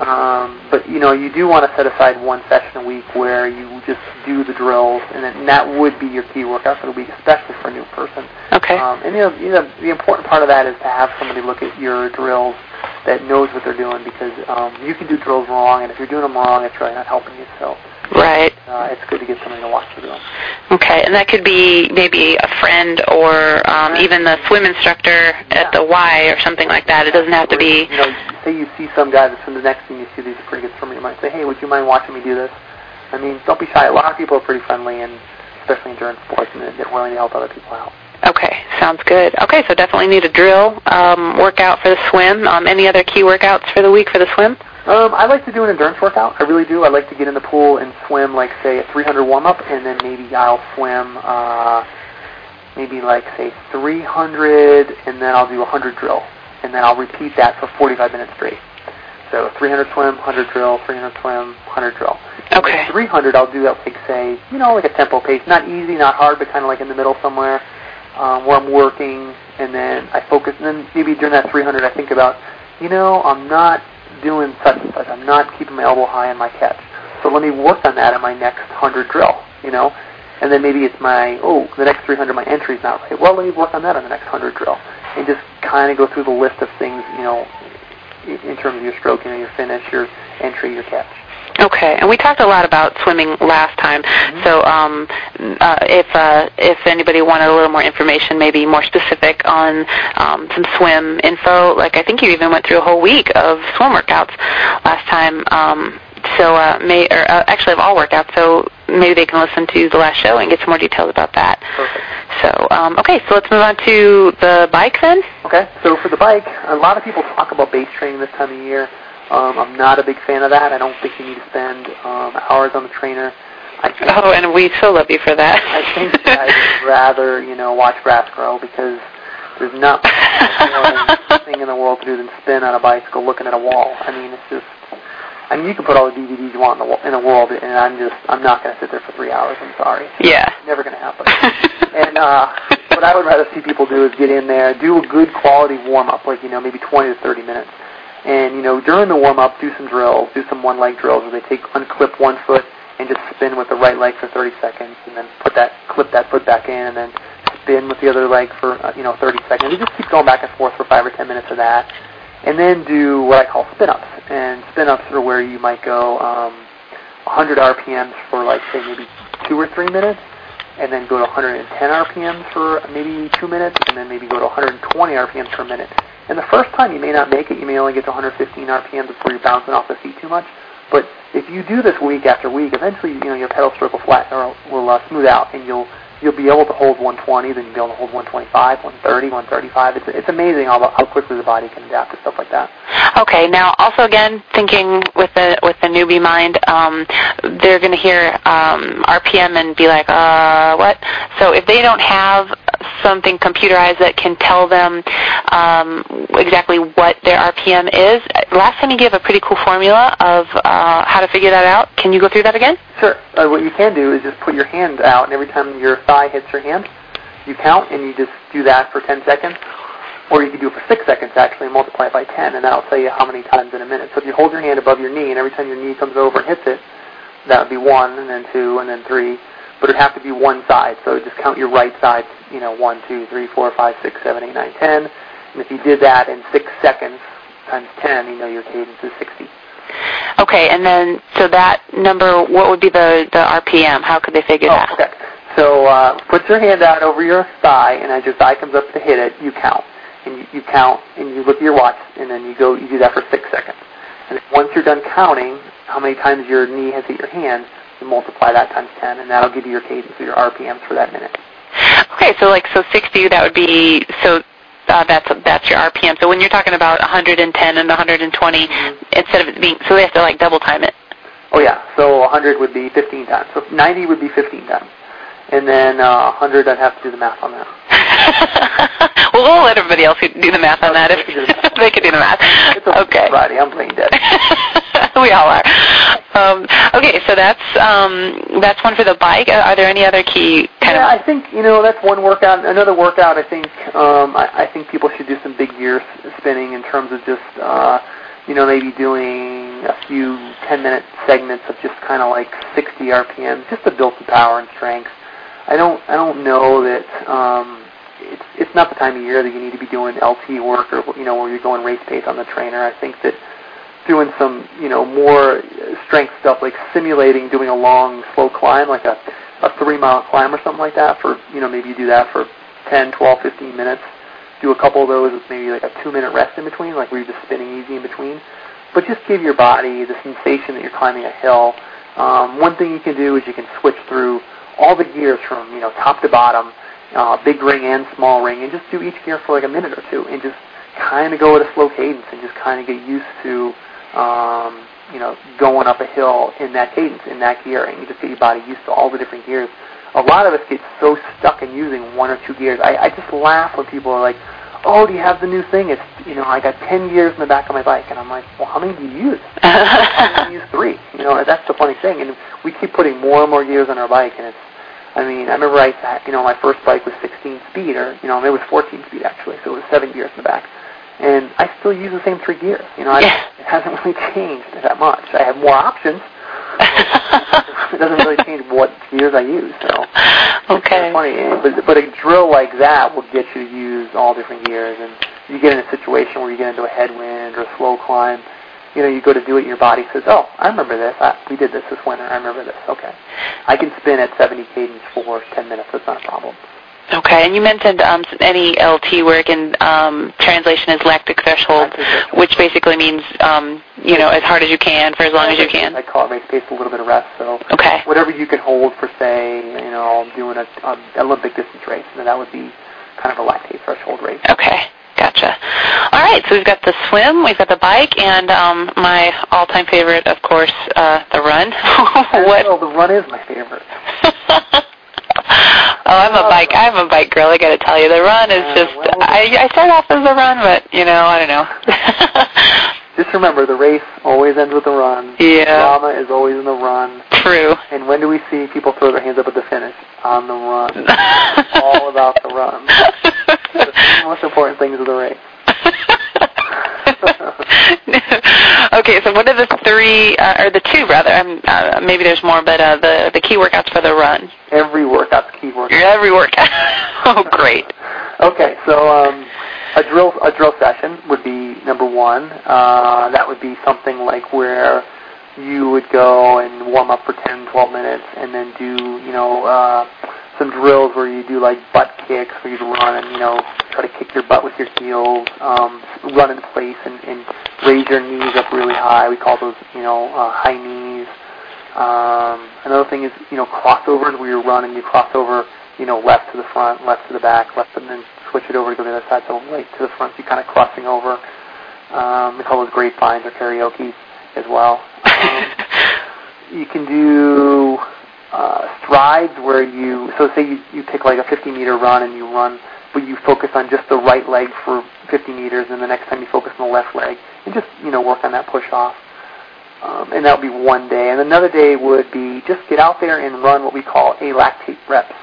Speaker 9: um, but you know, you do want to set aside one session a week where you just do the drills, and, then, and that would be your key workout for the week, especially for a new person.
Speaker 8: Okay.
Speaker 9: Um, and you know, you know, the important part of that is to have somebody look at your drills that knows what they're doing because um, you can do drills wrong, and if you're doing them wrong, it's really not helping you. So
Speaker 8: Right.
Speaker 9: uh, it's good to get somebody to watch you them.
Speaker 8: Okay, and that could be maybe a friend or um, even the swim instructor at the Y or something like that. It doesn't have to be.
Speaker 9: You know, say you see some guy that's from the next thing you see these are pretty good swimmer, you might say, hey, would you mind watching me do this? I mean, don't be shy. A lot of people are pretty friendly, and especially endurance sports, and they're willing to help other people out.
Speaker 8: Okay, sounds good. Okay, so definitely need a drill um, workout for the swim. Um, any other key workouts for the week for the swim?
Speaker 9: Um, I like to do an endurance workout. I really do. I like to get in the pool and swim, like say a 300 warm up, and then maybe I'll swim, uh, maybe like say 300, and then I'll do a 100 drill, and then I'll repeat that for 45 minutes straight. So 300 swim, 100 drill, 300 swim, 100 drill.
Speaker 8: Okay.
Speaker 9: 300, I'll do that like say, you know, like a tempo pace, not easy, not hard, but kind of like in the middle somewhere, um, where I'm working, and then I focus, and then maybe during that 300, I think about, you know, I'm not doing such and such. I'm not keeping my elbow high in my catch. So let me work on that in my next 100 drill, you know? And then maybe it's my, oh, the next 300, my entry's not right. Well, let me work on that on the next 100 drill. And just kind of go through the list of things, you know, in terms of your stroke, you know, your finish, your entry, your catch.
Speaker 8: Okay, and we talked a lot about swimming last time. So, um, uh, if uh, if anybody wanted a little more information, maybe more specific on um, some swim info, like I think you even went through a whole week of swim workouts last time. Um, so, uh, may or uh, actually of all workouts. So maybe they can listen to the last show and get some more details about that.
Speaker 9: Perfect.
Speaker 8: So, um, okay, so let's move on to the bike then.
Speaker 9: Okay, so for the bike, a lot of people talk about base training this time of year. Um, I'm not a big fan of that. I don't think you need to spend um, hours on the trainer. I think,
Speaker 8: Oh, and we so love you for that.
Speaker 9: I think I would rather, you know, watch grass grow because there's not much thing in the world to do than spin on a bicycle looking at a wall. I mean, it's just. I mean, you can put all the DVDs you want in the, in the world, and I'm just, I'm not going to sit there for three hours. I'm sorry.
Speaker 8: yeah.
Speaker 9: Never going to happen. And uh, what I would rather see people do is get in there, do a good quality warm up, like you know maybe 20 to 30 minutes, and you know during the warm up do some drills, do some one leg drills where they take unclip one foot and just spin with the right leg for 30 seconds, and then put that clip that foot back in, and then spin with the other leg for uh, you know 30 seconds. You just keep going back and forth for five or 10 minutes of that, and then do what I call spin ups. And spin ups are where you might go um, 100 RPMs for like say maybe two or three minutes and then go to 110 RPMs for maybe two minutes, and then maybe go to 120 RPMs per minute. And the first time you may not make it, you may only get to 115 RPMs before you're bouncing off the seat too much. But if you do this week after week, eventually you know your pedal stroke will flat or will uh, smooth out, and you'll you'll be able to hold 120, then you'll be able to hold 125, 130, 135. It's it's amazing how how quickly the body can adapt to stuff like that.
Speaker 8: Okay. Now, also again, thinking with the with the newbie mind, um, they're going to hear um, RPM and be like, uh, what? So if they don't have something computerized that can tell them um, exactly what their RPM is, last time you gave a pretty cool formula of uh, how to figure that out. Can you go through that again?
Speaker 9: Sure. Uh, what you can do is just put your hand out, and every time your thigh hits your hand, you count, and you just do that for 10 seconds. Or you can do it for 6 seconds, actually, and multiply it by 10, and that'll tell you how many times in a minute. So if you hold your hand above your knee, and every time your knee comes over and hits it, that would be 1, and then 2, and then 3. But it'd have to be one side. So just count your right side, you know, 1, 2, 3, 4, 5, 6, 7, 8, 9, 10. And if you did that in 6 seconds times 10, you know your cadence is 60.
Speaker 8: Okay, and then so that number, what would be the the RPM? How could they figure
Speaker 9: Oh,
Speaker 8: that?
Speaker 9: okay. So uh, put your hand out over your thigh, and as your thigh comes up to hit it, you count. And you, you count, and you look at your watch, and then you go, you do that for six seconds. And once you're done counting how many times your knee has hit your hand, you multiply that times 10, and that'll give you your cadence or your RPMs for that minute.
Speaker 8: Okay, so like so 60, that would be so. Uh, that's that's your RPM. So when you're talking about 110 and 120, instead of it being so they have to like double time it.
Speaker 9: Oh yeah, so 100 would be 15 times. So 90 would be 15 times. And then uh, 100, I'd have to do the math on that.
Speaker 8: let everybody do the math on that if they can do the math. Okay.
Speaker 9: Friday, I'm brain dead.
Speaker 8: we all are. Um, okay, so that's um, that's one for the bike. Are there any other key kind
Speaker 9: yeah,
Speaker 8: of?
Speaker 9: I think you know that's one workout. Another workout, I think um, I, I think people should do some big gear spinning in terms of just uh, you know maybe doing a few 10 minute segments of just kind of like 60 RPM just to build some power and strength. I don't I don't know that um, it's it's not the time of year that you need to be doing LT work or you know where you're going race pace on the trainer. I think that doing some, you know, more strength stuff like simulating doing a long, slow climb, like a, a three mile climb or something like that for, you know, maybe you do that for 10, 12, 15 minutes. Do a couple of those with maybe like a two minute rest in between, like where you're just spinning easy in between. But just give your body the sensation that you're climbing a hill. Um, one thing you can do is you can switch through all the gears from, you know, top to bottom, uh, big ring and small ring, and just do each gear for like a minute or two and just kind of go at a slow cadence and just kind of get used to um, you know, going up a hill in that cadence, in that gear, and you just get your body used to all the different gears. A lot of us get so stuck in using one or two gears. I, I just laugh when people are like, "Oh, do you have the new thing? It's you know, I got ten gears in the back of my bike," and I'm like, "Well, how many do you use?" I use three. You know, that's the funny thing, and we keep putting more and more gears on our bike, and it's. I mean, I remember I, had- you know, my first bike was 16 speed, or you know, it was 14 speed actually, so it was seven gears in the back and I still use the same three gears. You know, I,
Speaker 8: Yeah.
Speaker 9: it hasn't really changed that much. I have more options. it doesn't really change what gears I use. So
Speaker 8: okay.
Speaker 9: it's funny, eh, but but a drill like that will get you to use all different gears, and you get in a situation where you get into a headwind or a slow climb. You know, you go to do it, your body says, "Oh, I remember this. I, we did this this winter. I remember this. Okay, I can spin at 70 cadence for 10 minutes. That's not a problem."
Speaker 8: Okay, and you mentioned um, LT work, and um, translation is lactic threshold,
Speaker 9: Lactic threshold.
Speaker 8: which basically means um, you know as hard as you can for as long as you can.
Speaker 9: I call it race pace, a little bit of rest. So
Speaker 8: Okay.
Speaker 9: whatever you can hold for, say, you know, doing a, a Olympic distance race, and that would be kind of a lactate threshold race.
Speaker 8: Okay, gotcha. All right, so we've got the swim, we've got the bike, and um, my all-time favorite, of course, uh, the run. what?
Speaker 9: Well, the run is my favorite.
Speaker 8: oh, I'm a bike. I'm a bike girl. I got to tell you, the run is
Speaker 9: Uh,
Speaker 8: just.
Speaker 9: well-
Speaker 8: I I started off as a run, but you know, I don't know.
Speaker 9: Just remember, the race always ends with a run.
Speaker 8: Yeah.
Speaker 9: Drama is always in the run.
Speaker 8: True.
Speaker 9: And when do we see people throw their hands up at the finish? On the run. all about the run. The most important things of the race.
Speaker 8: okay, so what are the three, uh, or the two rather? Um, uh, maybe there's more, but uh, the the key workouts for the run.
Speaker 9: Every workout's key workout.
Speaker 8: Every workout. oh, great.
Speaker 9: Okay, so um, a drill a drill session would be number one. Uh, that would be something like where you would go and warm up for 10, 12 minutes, and then do you know uh, some drills where you do like butt kicks, where you run and you know try to kick your butt with your heels, um, run in place and, and raise your knees up really high. We call those, you know, uh, high knees. Um, another thing is, you know, crossovers where you run and you cross over, you know, left to the front, left to the back, left and then switch it over to go to the other side, so right to the front, so you're kind of crossing over. Um, we call those grapevines or karaoke as well. Um, you can do uh, strides where you, so say you, you pick like a 50 meter run and you run, but you focus on just the right leg for 50 meters, and the next time you focus on the left leg, and just you know work on that push off. Um, and that would be one day. And another day would be just get out there and run what we call alactate reps.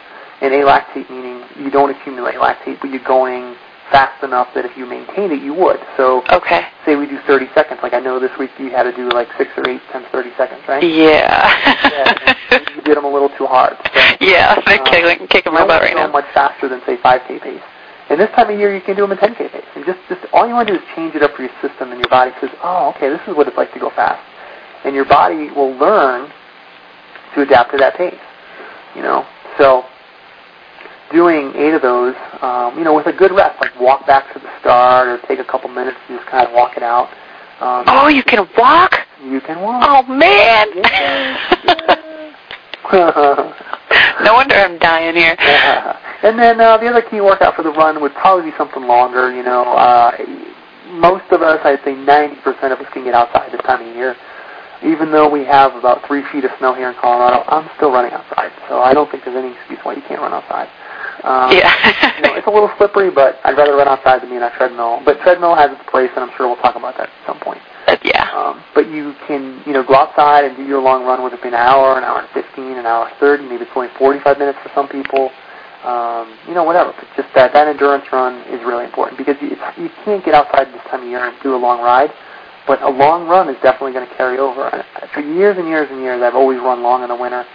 Speaker 9: And alactate meaning you don't accumulate lactate, but you're going fast enough that if you maintained it, you would. So
Speaker 8: Okay.
Speaker 9: say we do 30 seconds. Like I know this week you had to do like six or eight times 30 seconds, right?
Speaker 8: Yeah.
Speaker 9: you did them a little too hard. So,
Speaker 8: yeah, they're
Speaker 9: uh,
Speaker 8: kicking, kicking my butt right now.
Speaker 9: much faster than say 5k pace. And this time of year, you can do them in 10k pace. And just, just all you want to do is change it up for your system, and your body says, "Oh, okay, this is what it's like to go fast." And your body will learn to adapt to that pace. You know, so doing eight of those, um, you know, with a good rest, like walk back to the start or take a couple minutes to just kind of walk it out. Um,
Speaker 8: Oh, you can walk?
Speaker 9: You can walk.
Speaker 8: Oh man! no wonder I'm dying here.
Speaker 9: Yeah. And then uh, the other key workout for the run would probably be something longer. You know, uh, most of us, I'd say 90% of us can get outside this time of year. Even though we have about three feet of snow here in Colorado, I'm still running outside. So I don't think there's any excuse why you can't run outside. Um,
Speaker 8: Yeah.
Speaker 9: you know, it's a little slippery, but I'd rather run outside than be on a treadmill. But treadmill has its place, and I'm sure we'll talk about that at some point.
Speaker 8: But yeah.
Speaker 9: Um, but you can, you know, go outside and do your long run, whether it be an hour, an hour and 15, an hour and 30, maybe it's only 45 minutes for some people. Um, you know, whatever. But just that, that endurance run is really important because you, it's, you can't get outside this time of year and do a long ride, but a long run is definitely going to carry over. And for years and years and years, I've always run long in the winter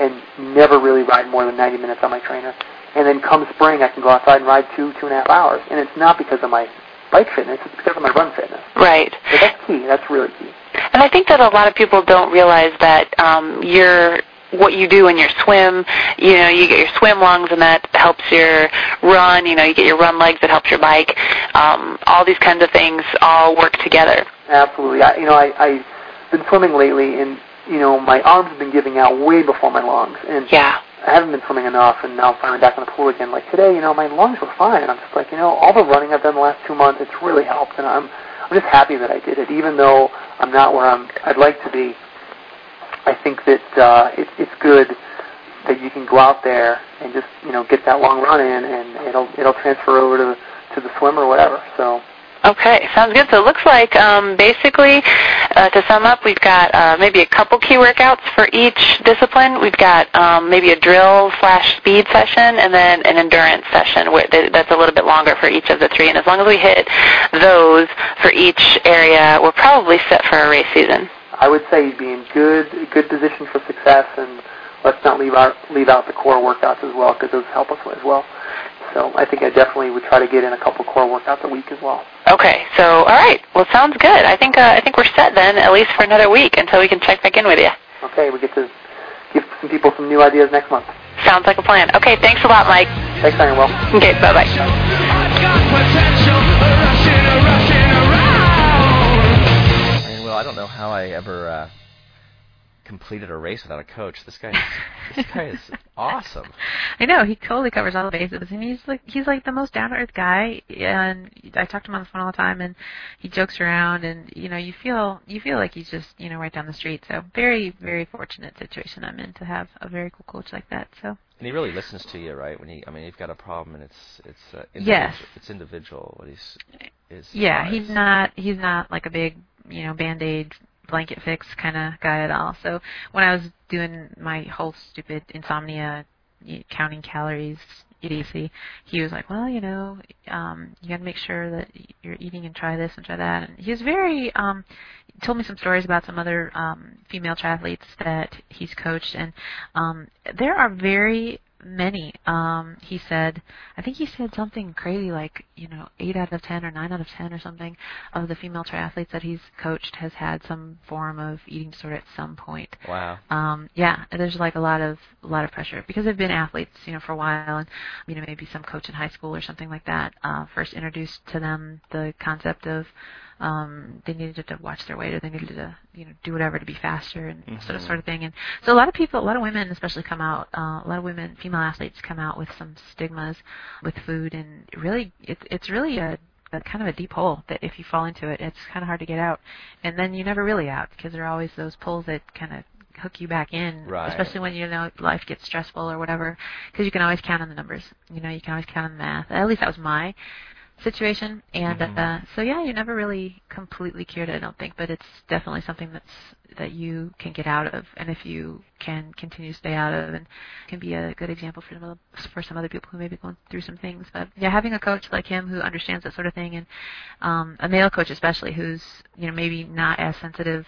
Speaker 9: and never really ride more than 90 minutes on my trainer. And then come spring, I can go outside and ride two, two and a half hours. And it's not because of my bike fitness, it's because of my run fitness.
Speaker 8: Right.
Speaker 9: So that's key. That's really key.
Speaker 8: And I think that a lot of people don't realize that um, your what you do in your swim, you know, you get your swim lungs and that helps your run, you know, you get your run legs that helps your bike. Um, all these kinds of things all work together.
Speaker 9: Absolutely. I, you know, I, I've been swimming lately, and you know, my arms have been giving out way before my lungs, and
Speaker 8: Yeah.
Speaker 9: I haven't been swimming enough, and now I'm finally back in the pool again. Like today, you know, my lungs were fine, and I'm just like, you know, all the running I've done the last two months, it's really helped, and I'm, I'm just happy that I did it, even though I'm not where I'm, I'd like to be. I think that uh, it, it's good that you can go out there and just, you know, get that long run in, and it'll, it'll transfer over to, to the swim or whatever. So.
Speaker 8: Okay, sounds good. So it looks like um, basically, uh, to sum up, we've got uh, maybe a couple key workouts for each discipline. We've got um, maybe a drill slash speed session, and then an endurance session that's a little bit longer for each of the three. And as long as we hit those for each area, we're probably set for a race season.
Speaker 9: I would say you'd be in good good position for success, and let's not leave out leave out the core workouts as well because those help us as well. So I think I definitely would try to get in a couple core workouts a week as well.
Speaker 8: Okay, so all right, well, sounds good. I think uh, I think we're set then, at least for another week until we can check back in with you.
Speaker 9: Okay, we get to give some people some new ideas next month.
Speaker 8: Sounds like a plan. Okay, thanks a lot, Mike.
Speaker 9: Thanks, Iron Will.
Speaker 8: Okay, bye bye.
Speaker 2: I mean, well, I don't know how I ever uh, completed a race without a coach. This guy, this guy is awesome.
Speaker 3: I know he totally covers all the bases, and he's like he's like the most down to earth guy. And I talk to him on the phone all the time, and he jokes around, and you know you feel you feel like he's just you know right down the street. So very very fortunate situation I'm in to have a very cool coach like that. So
Speaker 2: And he really listens to you, right? When he, I mean, you've got a problem, and it's it's uh,
Speaker 3: Yes.
Speaker 2: it's individual. What he's is
Speaker 3: yeah, he's not he's not like a big you know band aid blanket fix kind of guy at all. So when I was doing my whole stupid insomnia, counting calories idiocy, he was like, well, you know, um, you got to make sure that you're eating and try this and try that. And he was very um, told me some stories about some other um, female triathletes that he's coached, and um, there are very many. Um, he said, I think he said something crazy like, you know, eight out of ten or nine out of ten or something of the female triathletes that he's coached has had some form of eating disorder at some point.
Speaker 2: Wow.
Speaker 3: Um, yeah, there's like a lot of a lot of pressure because they've been athletes, you know, for a while, and you know maybe some coach in high school or something like that uh, first introduced to them the concept of um, they needed to watch their weight or they needed to you know do whatever to be faster and
Speaker 2: Mhm.
Speaker 3: sort of sort of thing. And so a lot of people, a lot of women especially come out, uh, a lot of women, female athletes come out with some stigmas with food, and really it's it's really a a kind of a deep hole that if you fall into it, it's kind of hard to get out. And then you're never really out because there are always those pulls that kind of hook you back in,
Speaker 2: Right.
Speaker 3: especially when you know life gets stressful or whatever. Because you can always count on the numbers. You know, you can always count on the math. At least that was my situation. And
Speaker 2: Mhm.
Speaker 3: uh, so yeah, you're never really completely cured, I don't think, but it's definitely something that's that you can get out of, and if you can continue to stay out of, and can be a good example for some for some other people who may be going through some things. But yeah, having a coach like him who understands that sort of thing, and um, a male coach especially who's you know maybe not as sensitive.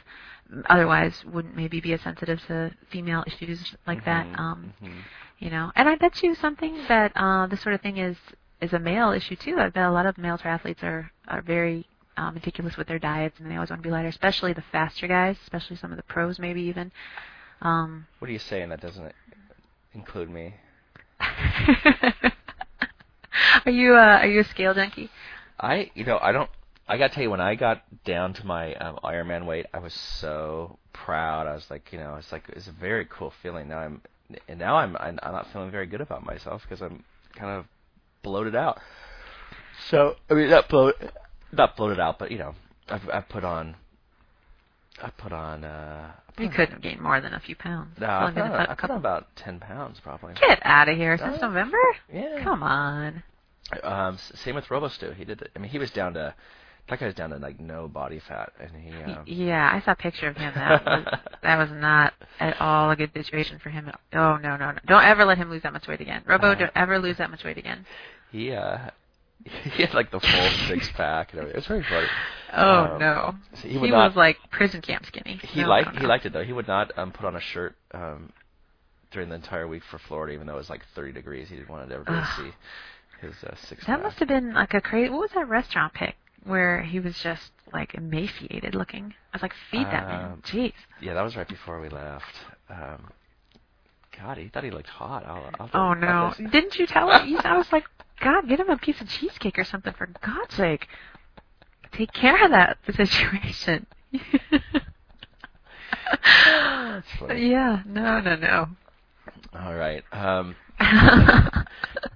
Speaker 3: Otherwise, wouldn't maybe be as sensitive to female issues like that.
Speaker 2: Mhm,
Speaker 3: Um,
Speaker 2: mhm.
Speaker 3: you know and i bet you something that uh this sort of thing is is a male issue too i bet a lot of male triathletes are are very um, meticulous with their diets and they always want to be lighter especially the faster guys especially some of the pros maybe even um
Speaker 2: What are you saying that doesn't include me?
Speaker 3: are you uh are you a scale junkie
Speaker 2: I, you know, I don't. I gotta tell you, when I got down to my um, Ironman weight, I was so proud. I was like, you know, it's like it's a very cool feeling. Now I'm, and now I'm, I'm, I'm not feeling very good about myself because I'm kind of bloated out. So I mean, not bloat, not bloated out, but you know, I've, I've put on, I put on. uh
Speaker 3: you couldn't have gained more than a few pounds
Speaker 2: No, I
Speaker 3: only
Speaker 2: put,
Speaker 3: been
Speaker 2: on,
Speaker 3: a
Speaker 2: I
Speaker 3: cou-
Speaker 2: put on about ten pounds probably.
Speaker 3: get out of here since november
Speaker 2: Yeah.
Speaker 3: come on
Speaker 2: Um, same with Robostu. He did. I mean, he was down to. That guy was down to like no body fat, and he. Um,
Speaker 3: yeah i saw a picture of him that was that was not at all a good situation for him oh no no no don't ever let him lose that much weight again robo
Speaker 2: Uh,
Speaker 3: don't ever lose that much weight again
Speaker 2: he uh he had like the full six pack and everything. It was very funny.
Speaker 3: Oh
Speaker 2: Um,
Speaker 3: no.
Speaker 2: so
Speaker 3: He,
Speaker 2: he not-
Speaker 3: was like prison camp skinny.
Speaker 2: He
Speaker 3: No,
Speaker 2: liked he liked it though. He would not um put on a shirt um during the entire week for Florida, even though it was like 30 degrees. He didn't want everybody to see his uh, six
Speaker 3: That
Speaker 2: pack.
Speaker 3: must have been like a crazy. What was that restaurant pic where he was just like emaciated looking? I was like, feed that man.
Speaker 2: Um,
Speaker 3: Jeez.
Speaker 2: Yeah, that was right before we left. Um, God, he thought he looked hot. I'll, I'll
Speaker 3: Oh no! Didn't you tell him? I was like, God, get him a piece of cheesecake or something for God's sake. Take care of that situation. Yeah. No. No. No.
Speaker 2: All right. Um, I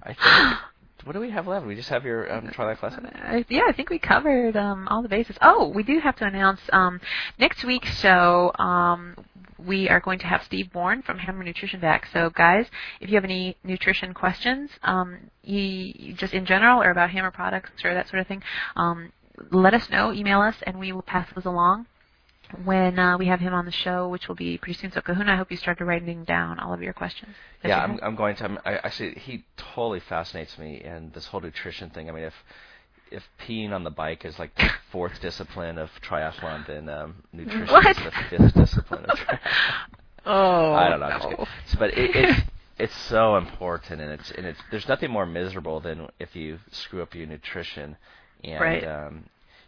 Speaker 2: think. What do we have left? We just have your um, tri life lesson.
Speaker 3: Yeah, I think we covered um, all the bases. Oh, we do have to announce um, next week's show. Um, we are going to have Steve Born from Hammer Nutrition back. So, guys, if you have any nutrition questions, um, you just in general or about Hammer products or that sort of thing, um, let us know. Email us, and we will pass those along when uh, we have him on the show, which will be pretty soon. So, Kahuna, I hope you started writing down all of your questions.
Speaker 2: Yeah, I'm. I'm going to. I'm, I actually, he totally fascinates me, and this whole nutrition thing. I mean, if if peeing on the bike is like the fourth discipline of triathlon, then um, nutrition
Speaker 3: What?
Speaker 2: is the fifth discipline of triathlon.
Speaker 3: Oh,
Speaker 2: I don't know. Just
Speaker 3: no.
Speaker 2: So, but it, it's it's so important, and it's and it's there's nothing more miserable than if you screw up your nutrition, and
Speaker 3: Right.
Speaker 2: um,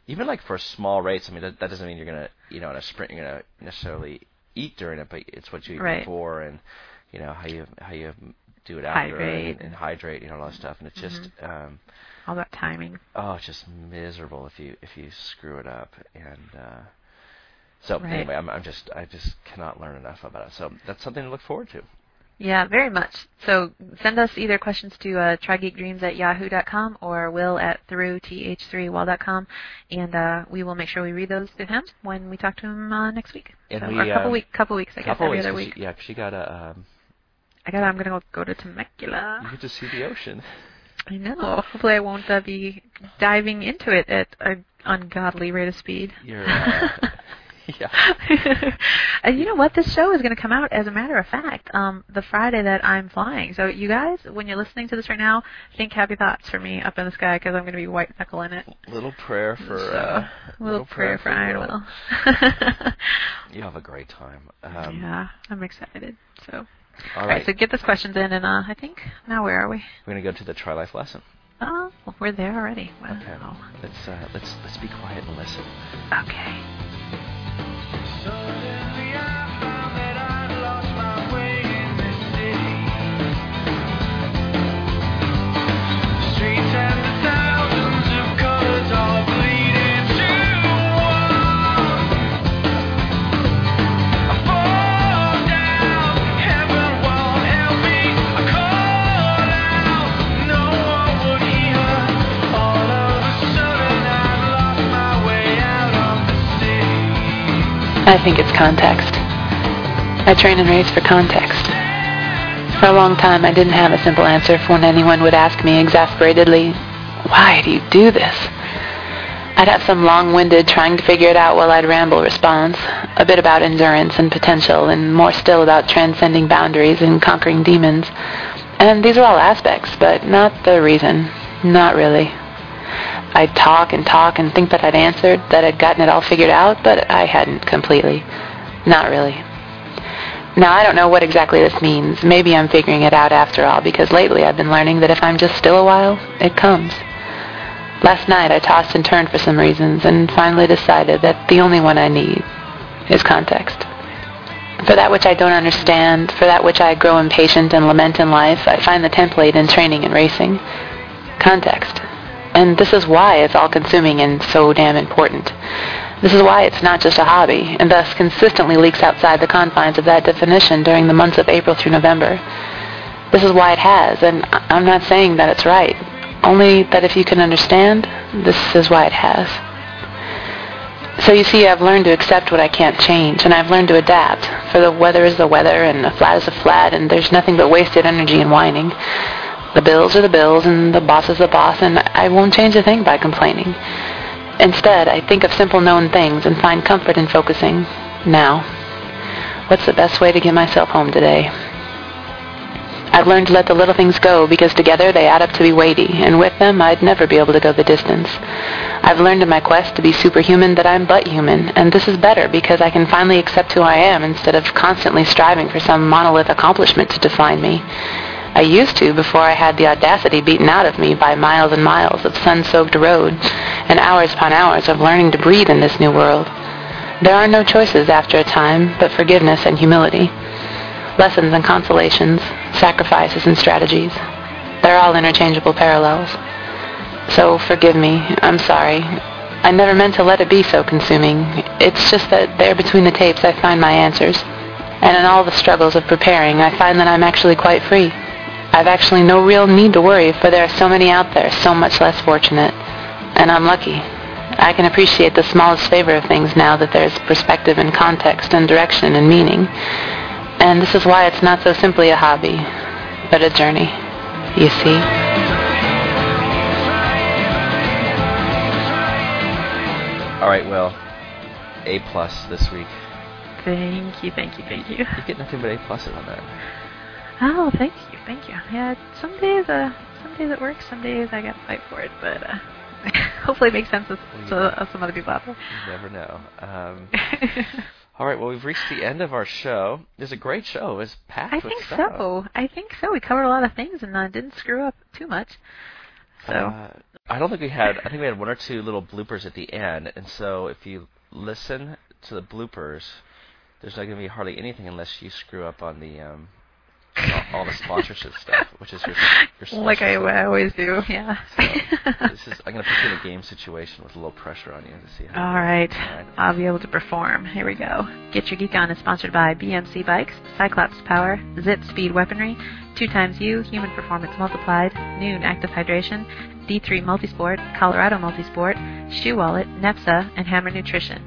Speaker 2: even like for small rates. I mean, that, that doesn't mean you're gonna you know in a sprint you're gonna necessarily eat during it, but it's what you eat
Speaker 3: Right.
Speaker 2: before, and you know how you how you do it after
Speaker 3: Hydrate.
Speaker 2: and, and hydrate, you know, all that stuff, and it's just. Um,
Speaker 3: all that timing.
Speaker 2: Oh, it's just miserable if you if you screw it up, and uh, so
Speaker 3: Right.
Speaker 2: anyway, I'm I'm just I just cannot learn enough about it. So that's something to look forward to.
Speaker 3: Yeah, very much. So send us either questions to uh, trigeekdreams at yahoo.com or will at through th3wall.com, and uh, we will make sure we read those to him when we talk to him uh, next week.
Speaker 2: And
Speaker 3: so,
Speaker 2: we,
Speaker 3: or a couple
Speaker 2: um,
Speaker 3: week, couple weeks, I guess, every other week.
Speaker 2: She, yeah, she got a. Um,
Speaker 3: I got. I'm gonna go, go to Temecula.
Speaker 2: you get to see the ocean.
Speaker 3: I know. Hopefully, I won't uh, be diving into it at an ungodly rate of speed.
Speaker 2: You're. Yeah.
Speaker 3: and you know what? This show is going to come out, as a matter of fact, um, the Friday that I'm flying. So you guys, when you're listening to this right now, think happy thoughts for me up in the sky because I'm going to be white knuckling it.
Speaker 2: Little prayer for.
Speaker 3: So,
Speaker 2: Uh,
Speaker 3: little, prayer, for Iron Will.
Speaker 2: You have a great time. Um,
Speaker 3: yeah, I'm excited. So
Speaker 2: All right,
Speaker 10: so get those questions in, and uh, I think now where are we?
Speaker 2: We're going to go to the Tri Life lesson.
Speaker 10: Oh, well, we're there already. Wow.
Speaker 2: Okay. Let's uh, let's let's be quiet and listen.
Speaker 10: Okay.
Speaker 3: I think it's context. I train and race for context. For a long time, I didn't have a simple answer for when anyone would ask me exasperatedly, Why do you do this? I'd have some long-winded, trying to figure it out while I'd ramble response, a bit about endurance and potential, and more still about transcending boundaries and conquering demons. And these are all aspects, but not the reason. Not really. I'd talk and talk and think that I'd answered, that I'd gotten it all figured out, but I hadn't completely. Not really. Now, I don't know what exactly this means. Maybe I'm figuring it out after all, because lately I've been learning that if I'm just still a while, it comes. Last night I tossed and turned for some reasons and finally decided that the only one I need is context. For that which I don't understand, for that which I grow impatient and lament in life, I find the template in training and racing. Context. And this is why it's all-consuming and so damn important. This is why it's not just a hobby, and thus consistently leaks outside the confines of that definition during the months of April through November. This is why it has, and I'm not saying that it's right, only that if you can understand, this is why it has. So you see, I've learned to accept what I can't change, and I've learned to adapt, for the weather is the weather, and a flat is a flat, and there's nothing but wasted energy and whining. The bills are the bills, and the boss is the boss, and I won't change a thing by complaining. Instead, I think of simple known things and find comfort in focusing. Now, what's the best way to get myself home today? I've learned to let the little things go because together they add up to be weighty, and with them I'd never be able to go the distance. I've learned in my quest to be superhuman that I'm but human, and this is better because I can finally accept who I am instead of constantly striving for some monolith accomplishment to define me. I used to before I had the audacity beaten out of me by miles and miles of sun-soaked road and hours upon hours of learning to breathe in this new world. There are no choices after a time but forgiveness and humility. Lessons and consolations, sacrifices and strategies. They're all interchangeable parallels. So forgive me. I'm sorry. I never meant to let it be so consuming. It's just that there between the tapes I find my answers. And in all the struggles of preparing, I find that I'm actually quite free. I've actually no real need to worry, for there are so many out there, so much less fortunate. And I'm lucky. I can appreciate the smallest favor of things now that there's perspective and context and direction and meaning. And this is why it's not so simply a hobby, but a journey. You see?
Speaker 2: All right, well, A plus this week.
Speaker 10: Thank you, thank you, thank you.
Speaker 2: You get nothing but A pluses on that.
Speaker 10: Oh, thank you, thank you. Yeah, some days, uh, some days it works, some days I got to fight for it, but uh, hopefully it makes sense to, to uh, some other people out there.
Speaker 2: You never know. Um, all right, well, we've reached the end of our show. It was a great show. It was packed
Speaker 10: I think
Speaker 2: stuff.
Speaker 10: so. I think so. We covered a lot of things and uh, didn't screw up too much. So
Speaker 2: Uh, I don't think we had. I think we had one or two little bloopers at the end, and so if you listen to the bloopers, there's not going to be hardly anything unless you screw up on the um, all, the sponsorship stuff, which is your your
Speaker 10: like I, I always do, yeah.
Speaker 2: So this is I'm going to put you in a game situation with a little pressure on you to see how.
Speaker 10: All right.
Speaker 2: All right.
Speaker 10: I'll be able to perform. Here we go. Get Your Geek On is sponsored by BMC Bikes, CycleOps Power, Zipp Speed Weaponry, 2XU, Human Performance Multiplied, Nuun Active Hydration, D3 Multisport, Colorado Multisport, Shoe Wallet, NEPSA, and Hammer Nutrition.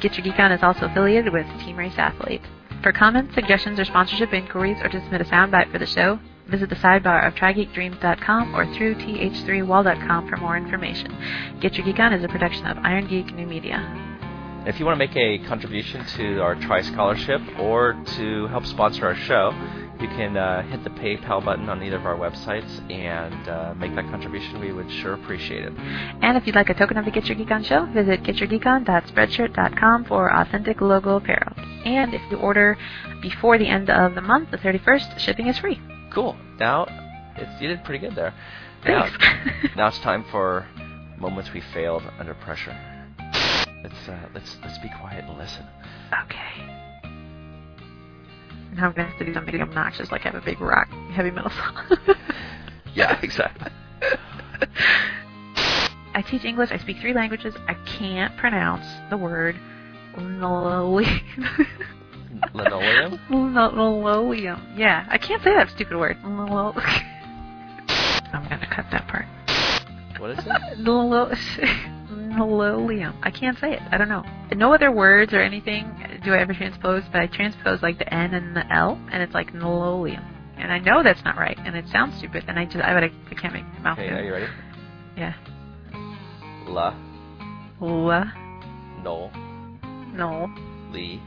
Speaker 10: Get Your Geek On is also affiliated with Team Race Athlete. For comments, suggestions, or sponsorship inquiries, or to submit a soundbite for the show, visit the sidebar of trigeekdreams.com or through th3wall.com for more information. Get Your Geek On is a production of Iron Geek New Media.
Speaker 2: If you want to make a contribution to our Tri Scholarship or to help sponsor our show, you can uh, hit the PayPal button on either of our websites and uh, make that contribution. We would sure appreciate it.
Speaker 10: And if you'd like a token of the Get Your Geek On show, visit getyourgeekon.spreadshirt.com for authentic logo apparel.
Speaker 3: And if you order before the end of the month, the 31st, shipping is free.
Speaker 2: Cool. Now, it's, you did pretty good there. Now,
Speaker 3: Thanks.
Speaker 2: now it's time for moments we failed under pressure. Let's uh, let's let's be quiet and listen.
Speaker 3: okay. Now I'm going to have to do something obnoxious, like have a big rock, heavy metal song.
Speaker 2: Yeah, exactly.
Speaker 3: I teach English. I speak three languages. I can't pronounce the word linoleum.
Speaker 2: Linoleum.
Speaker 3: Linoleum. Yeah, I can't say that stupid word. I'm gonna cut that part.
Speaker 2: What is it?
Speaker 3: Lino- Linoleum. I can't say it. I don't know. No other words or anything do I ever transpose, but I transpose like the N and the L, and it's like linoleum. And I know that's not right, and it sounds stupid, and I just I, but I, I can't make my mouth
Speaker 2: Okay, are you ready?
Speaker 3: Yeah.
Speaker 2: La,
Speaker 3: La,
Speaker 2: no,
Speaker 3: no,
Speaker 2: li,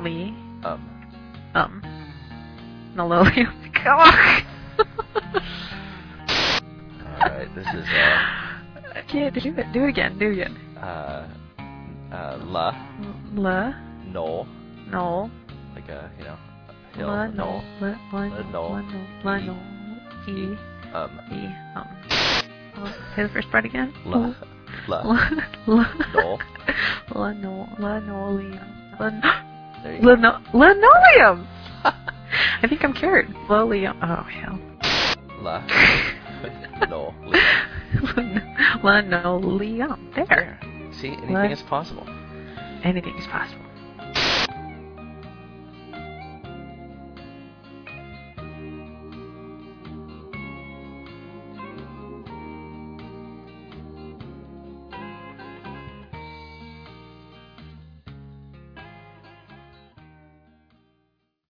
Speaker 3: Lee,
Speaker 2: um.
Speaker 3: um, linoleum. Come on.
Speaker 2: Alright, this is uh,
Speaker 3: Can't do it. Do it again. Do it again.
Speaker 2: uh, uh, la,
Speaker 3: La,
Speaker 2: no,
Speaker 3: no,
Speaker 2: like a, you know, a hill,
Speaker 3: la,
Speaker 2: no,
Speaker 3: no, la, la,
Speaker 2: La, no,
Speaker 3: la, no, la,
Speaker 2: E,
Speaker 3: no, e,
Speaker 2: um,
Speaker 3: e, um. Oh, Say the first part again.
Speaker 2: la, la,
Speaker 3: La, la,
Speaker 2: no.
Speaker 3: la, no, linoleum. La,
Speaker 2: There you go.
Speaker 3: lino, linoleum. I think I'm cured. Linoleum. Oh hell.
Speaker 2: La, no, li.
Speaker 3: Linoleum. There.
Speaker 2: There. See, anything is possible.
Speaker 3: Anything is possible.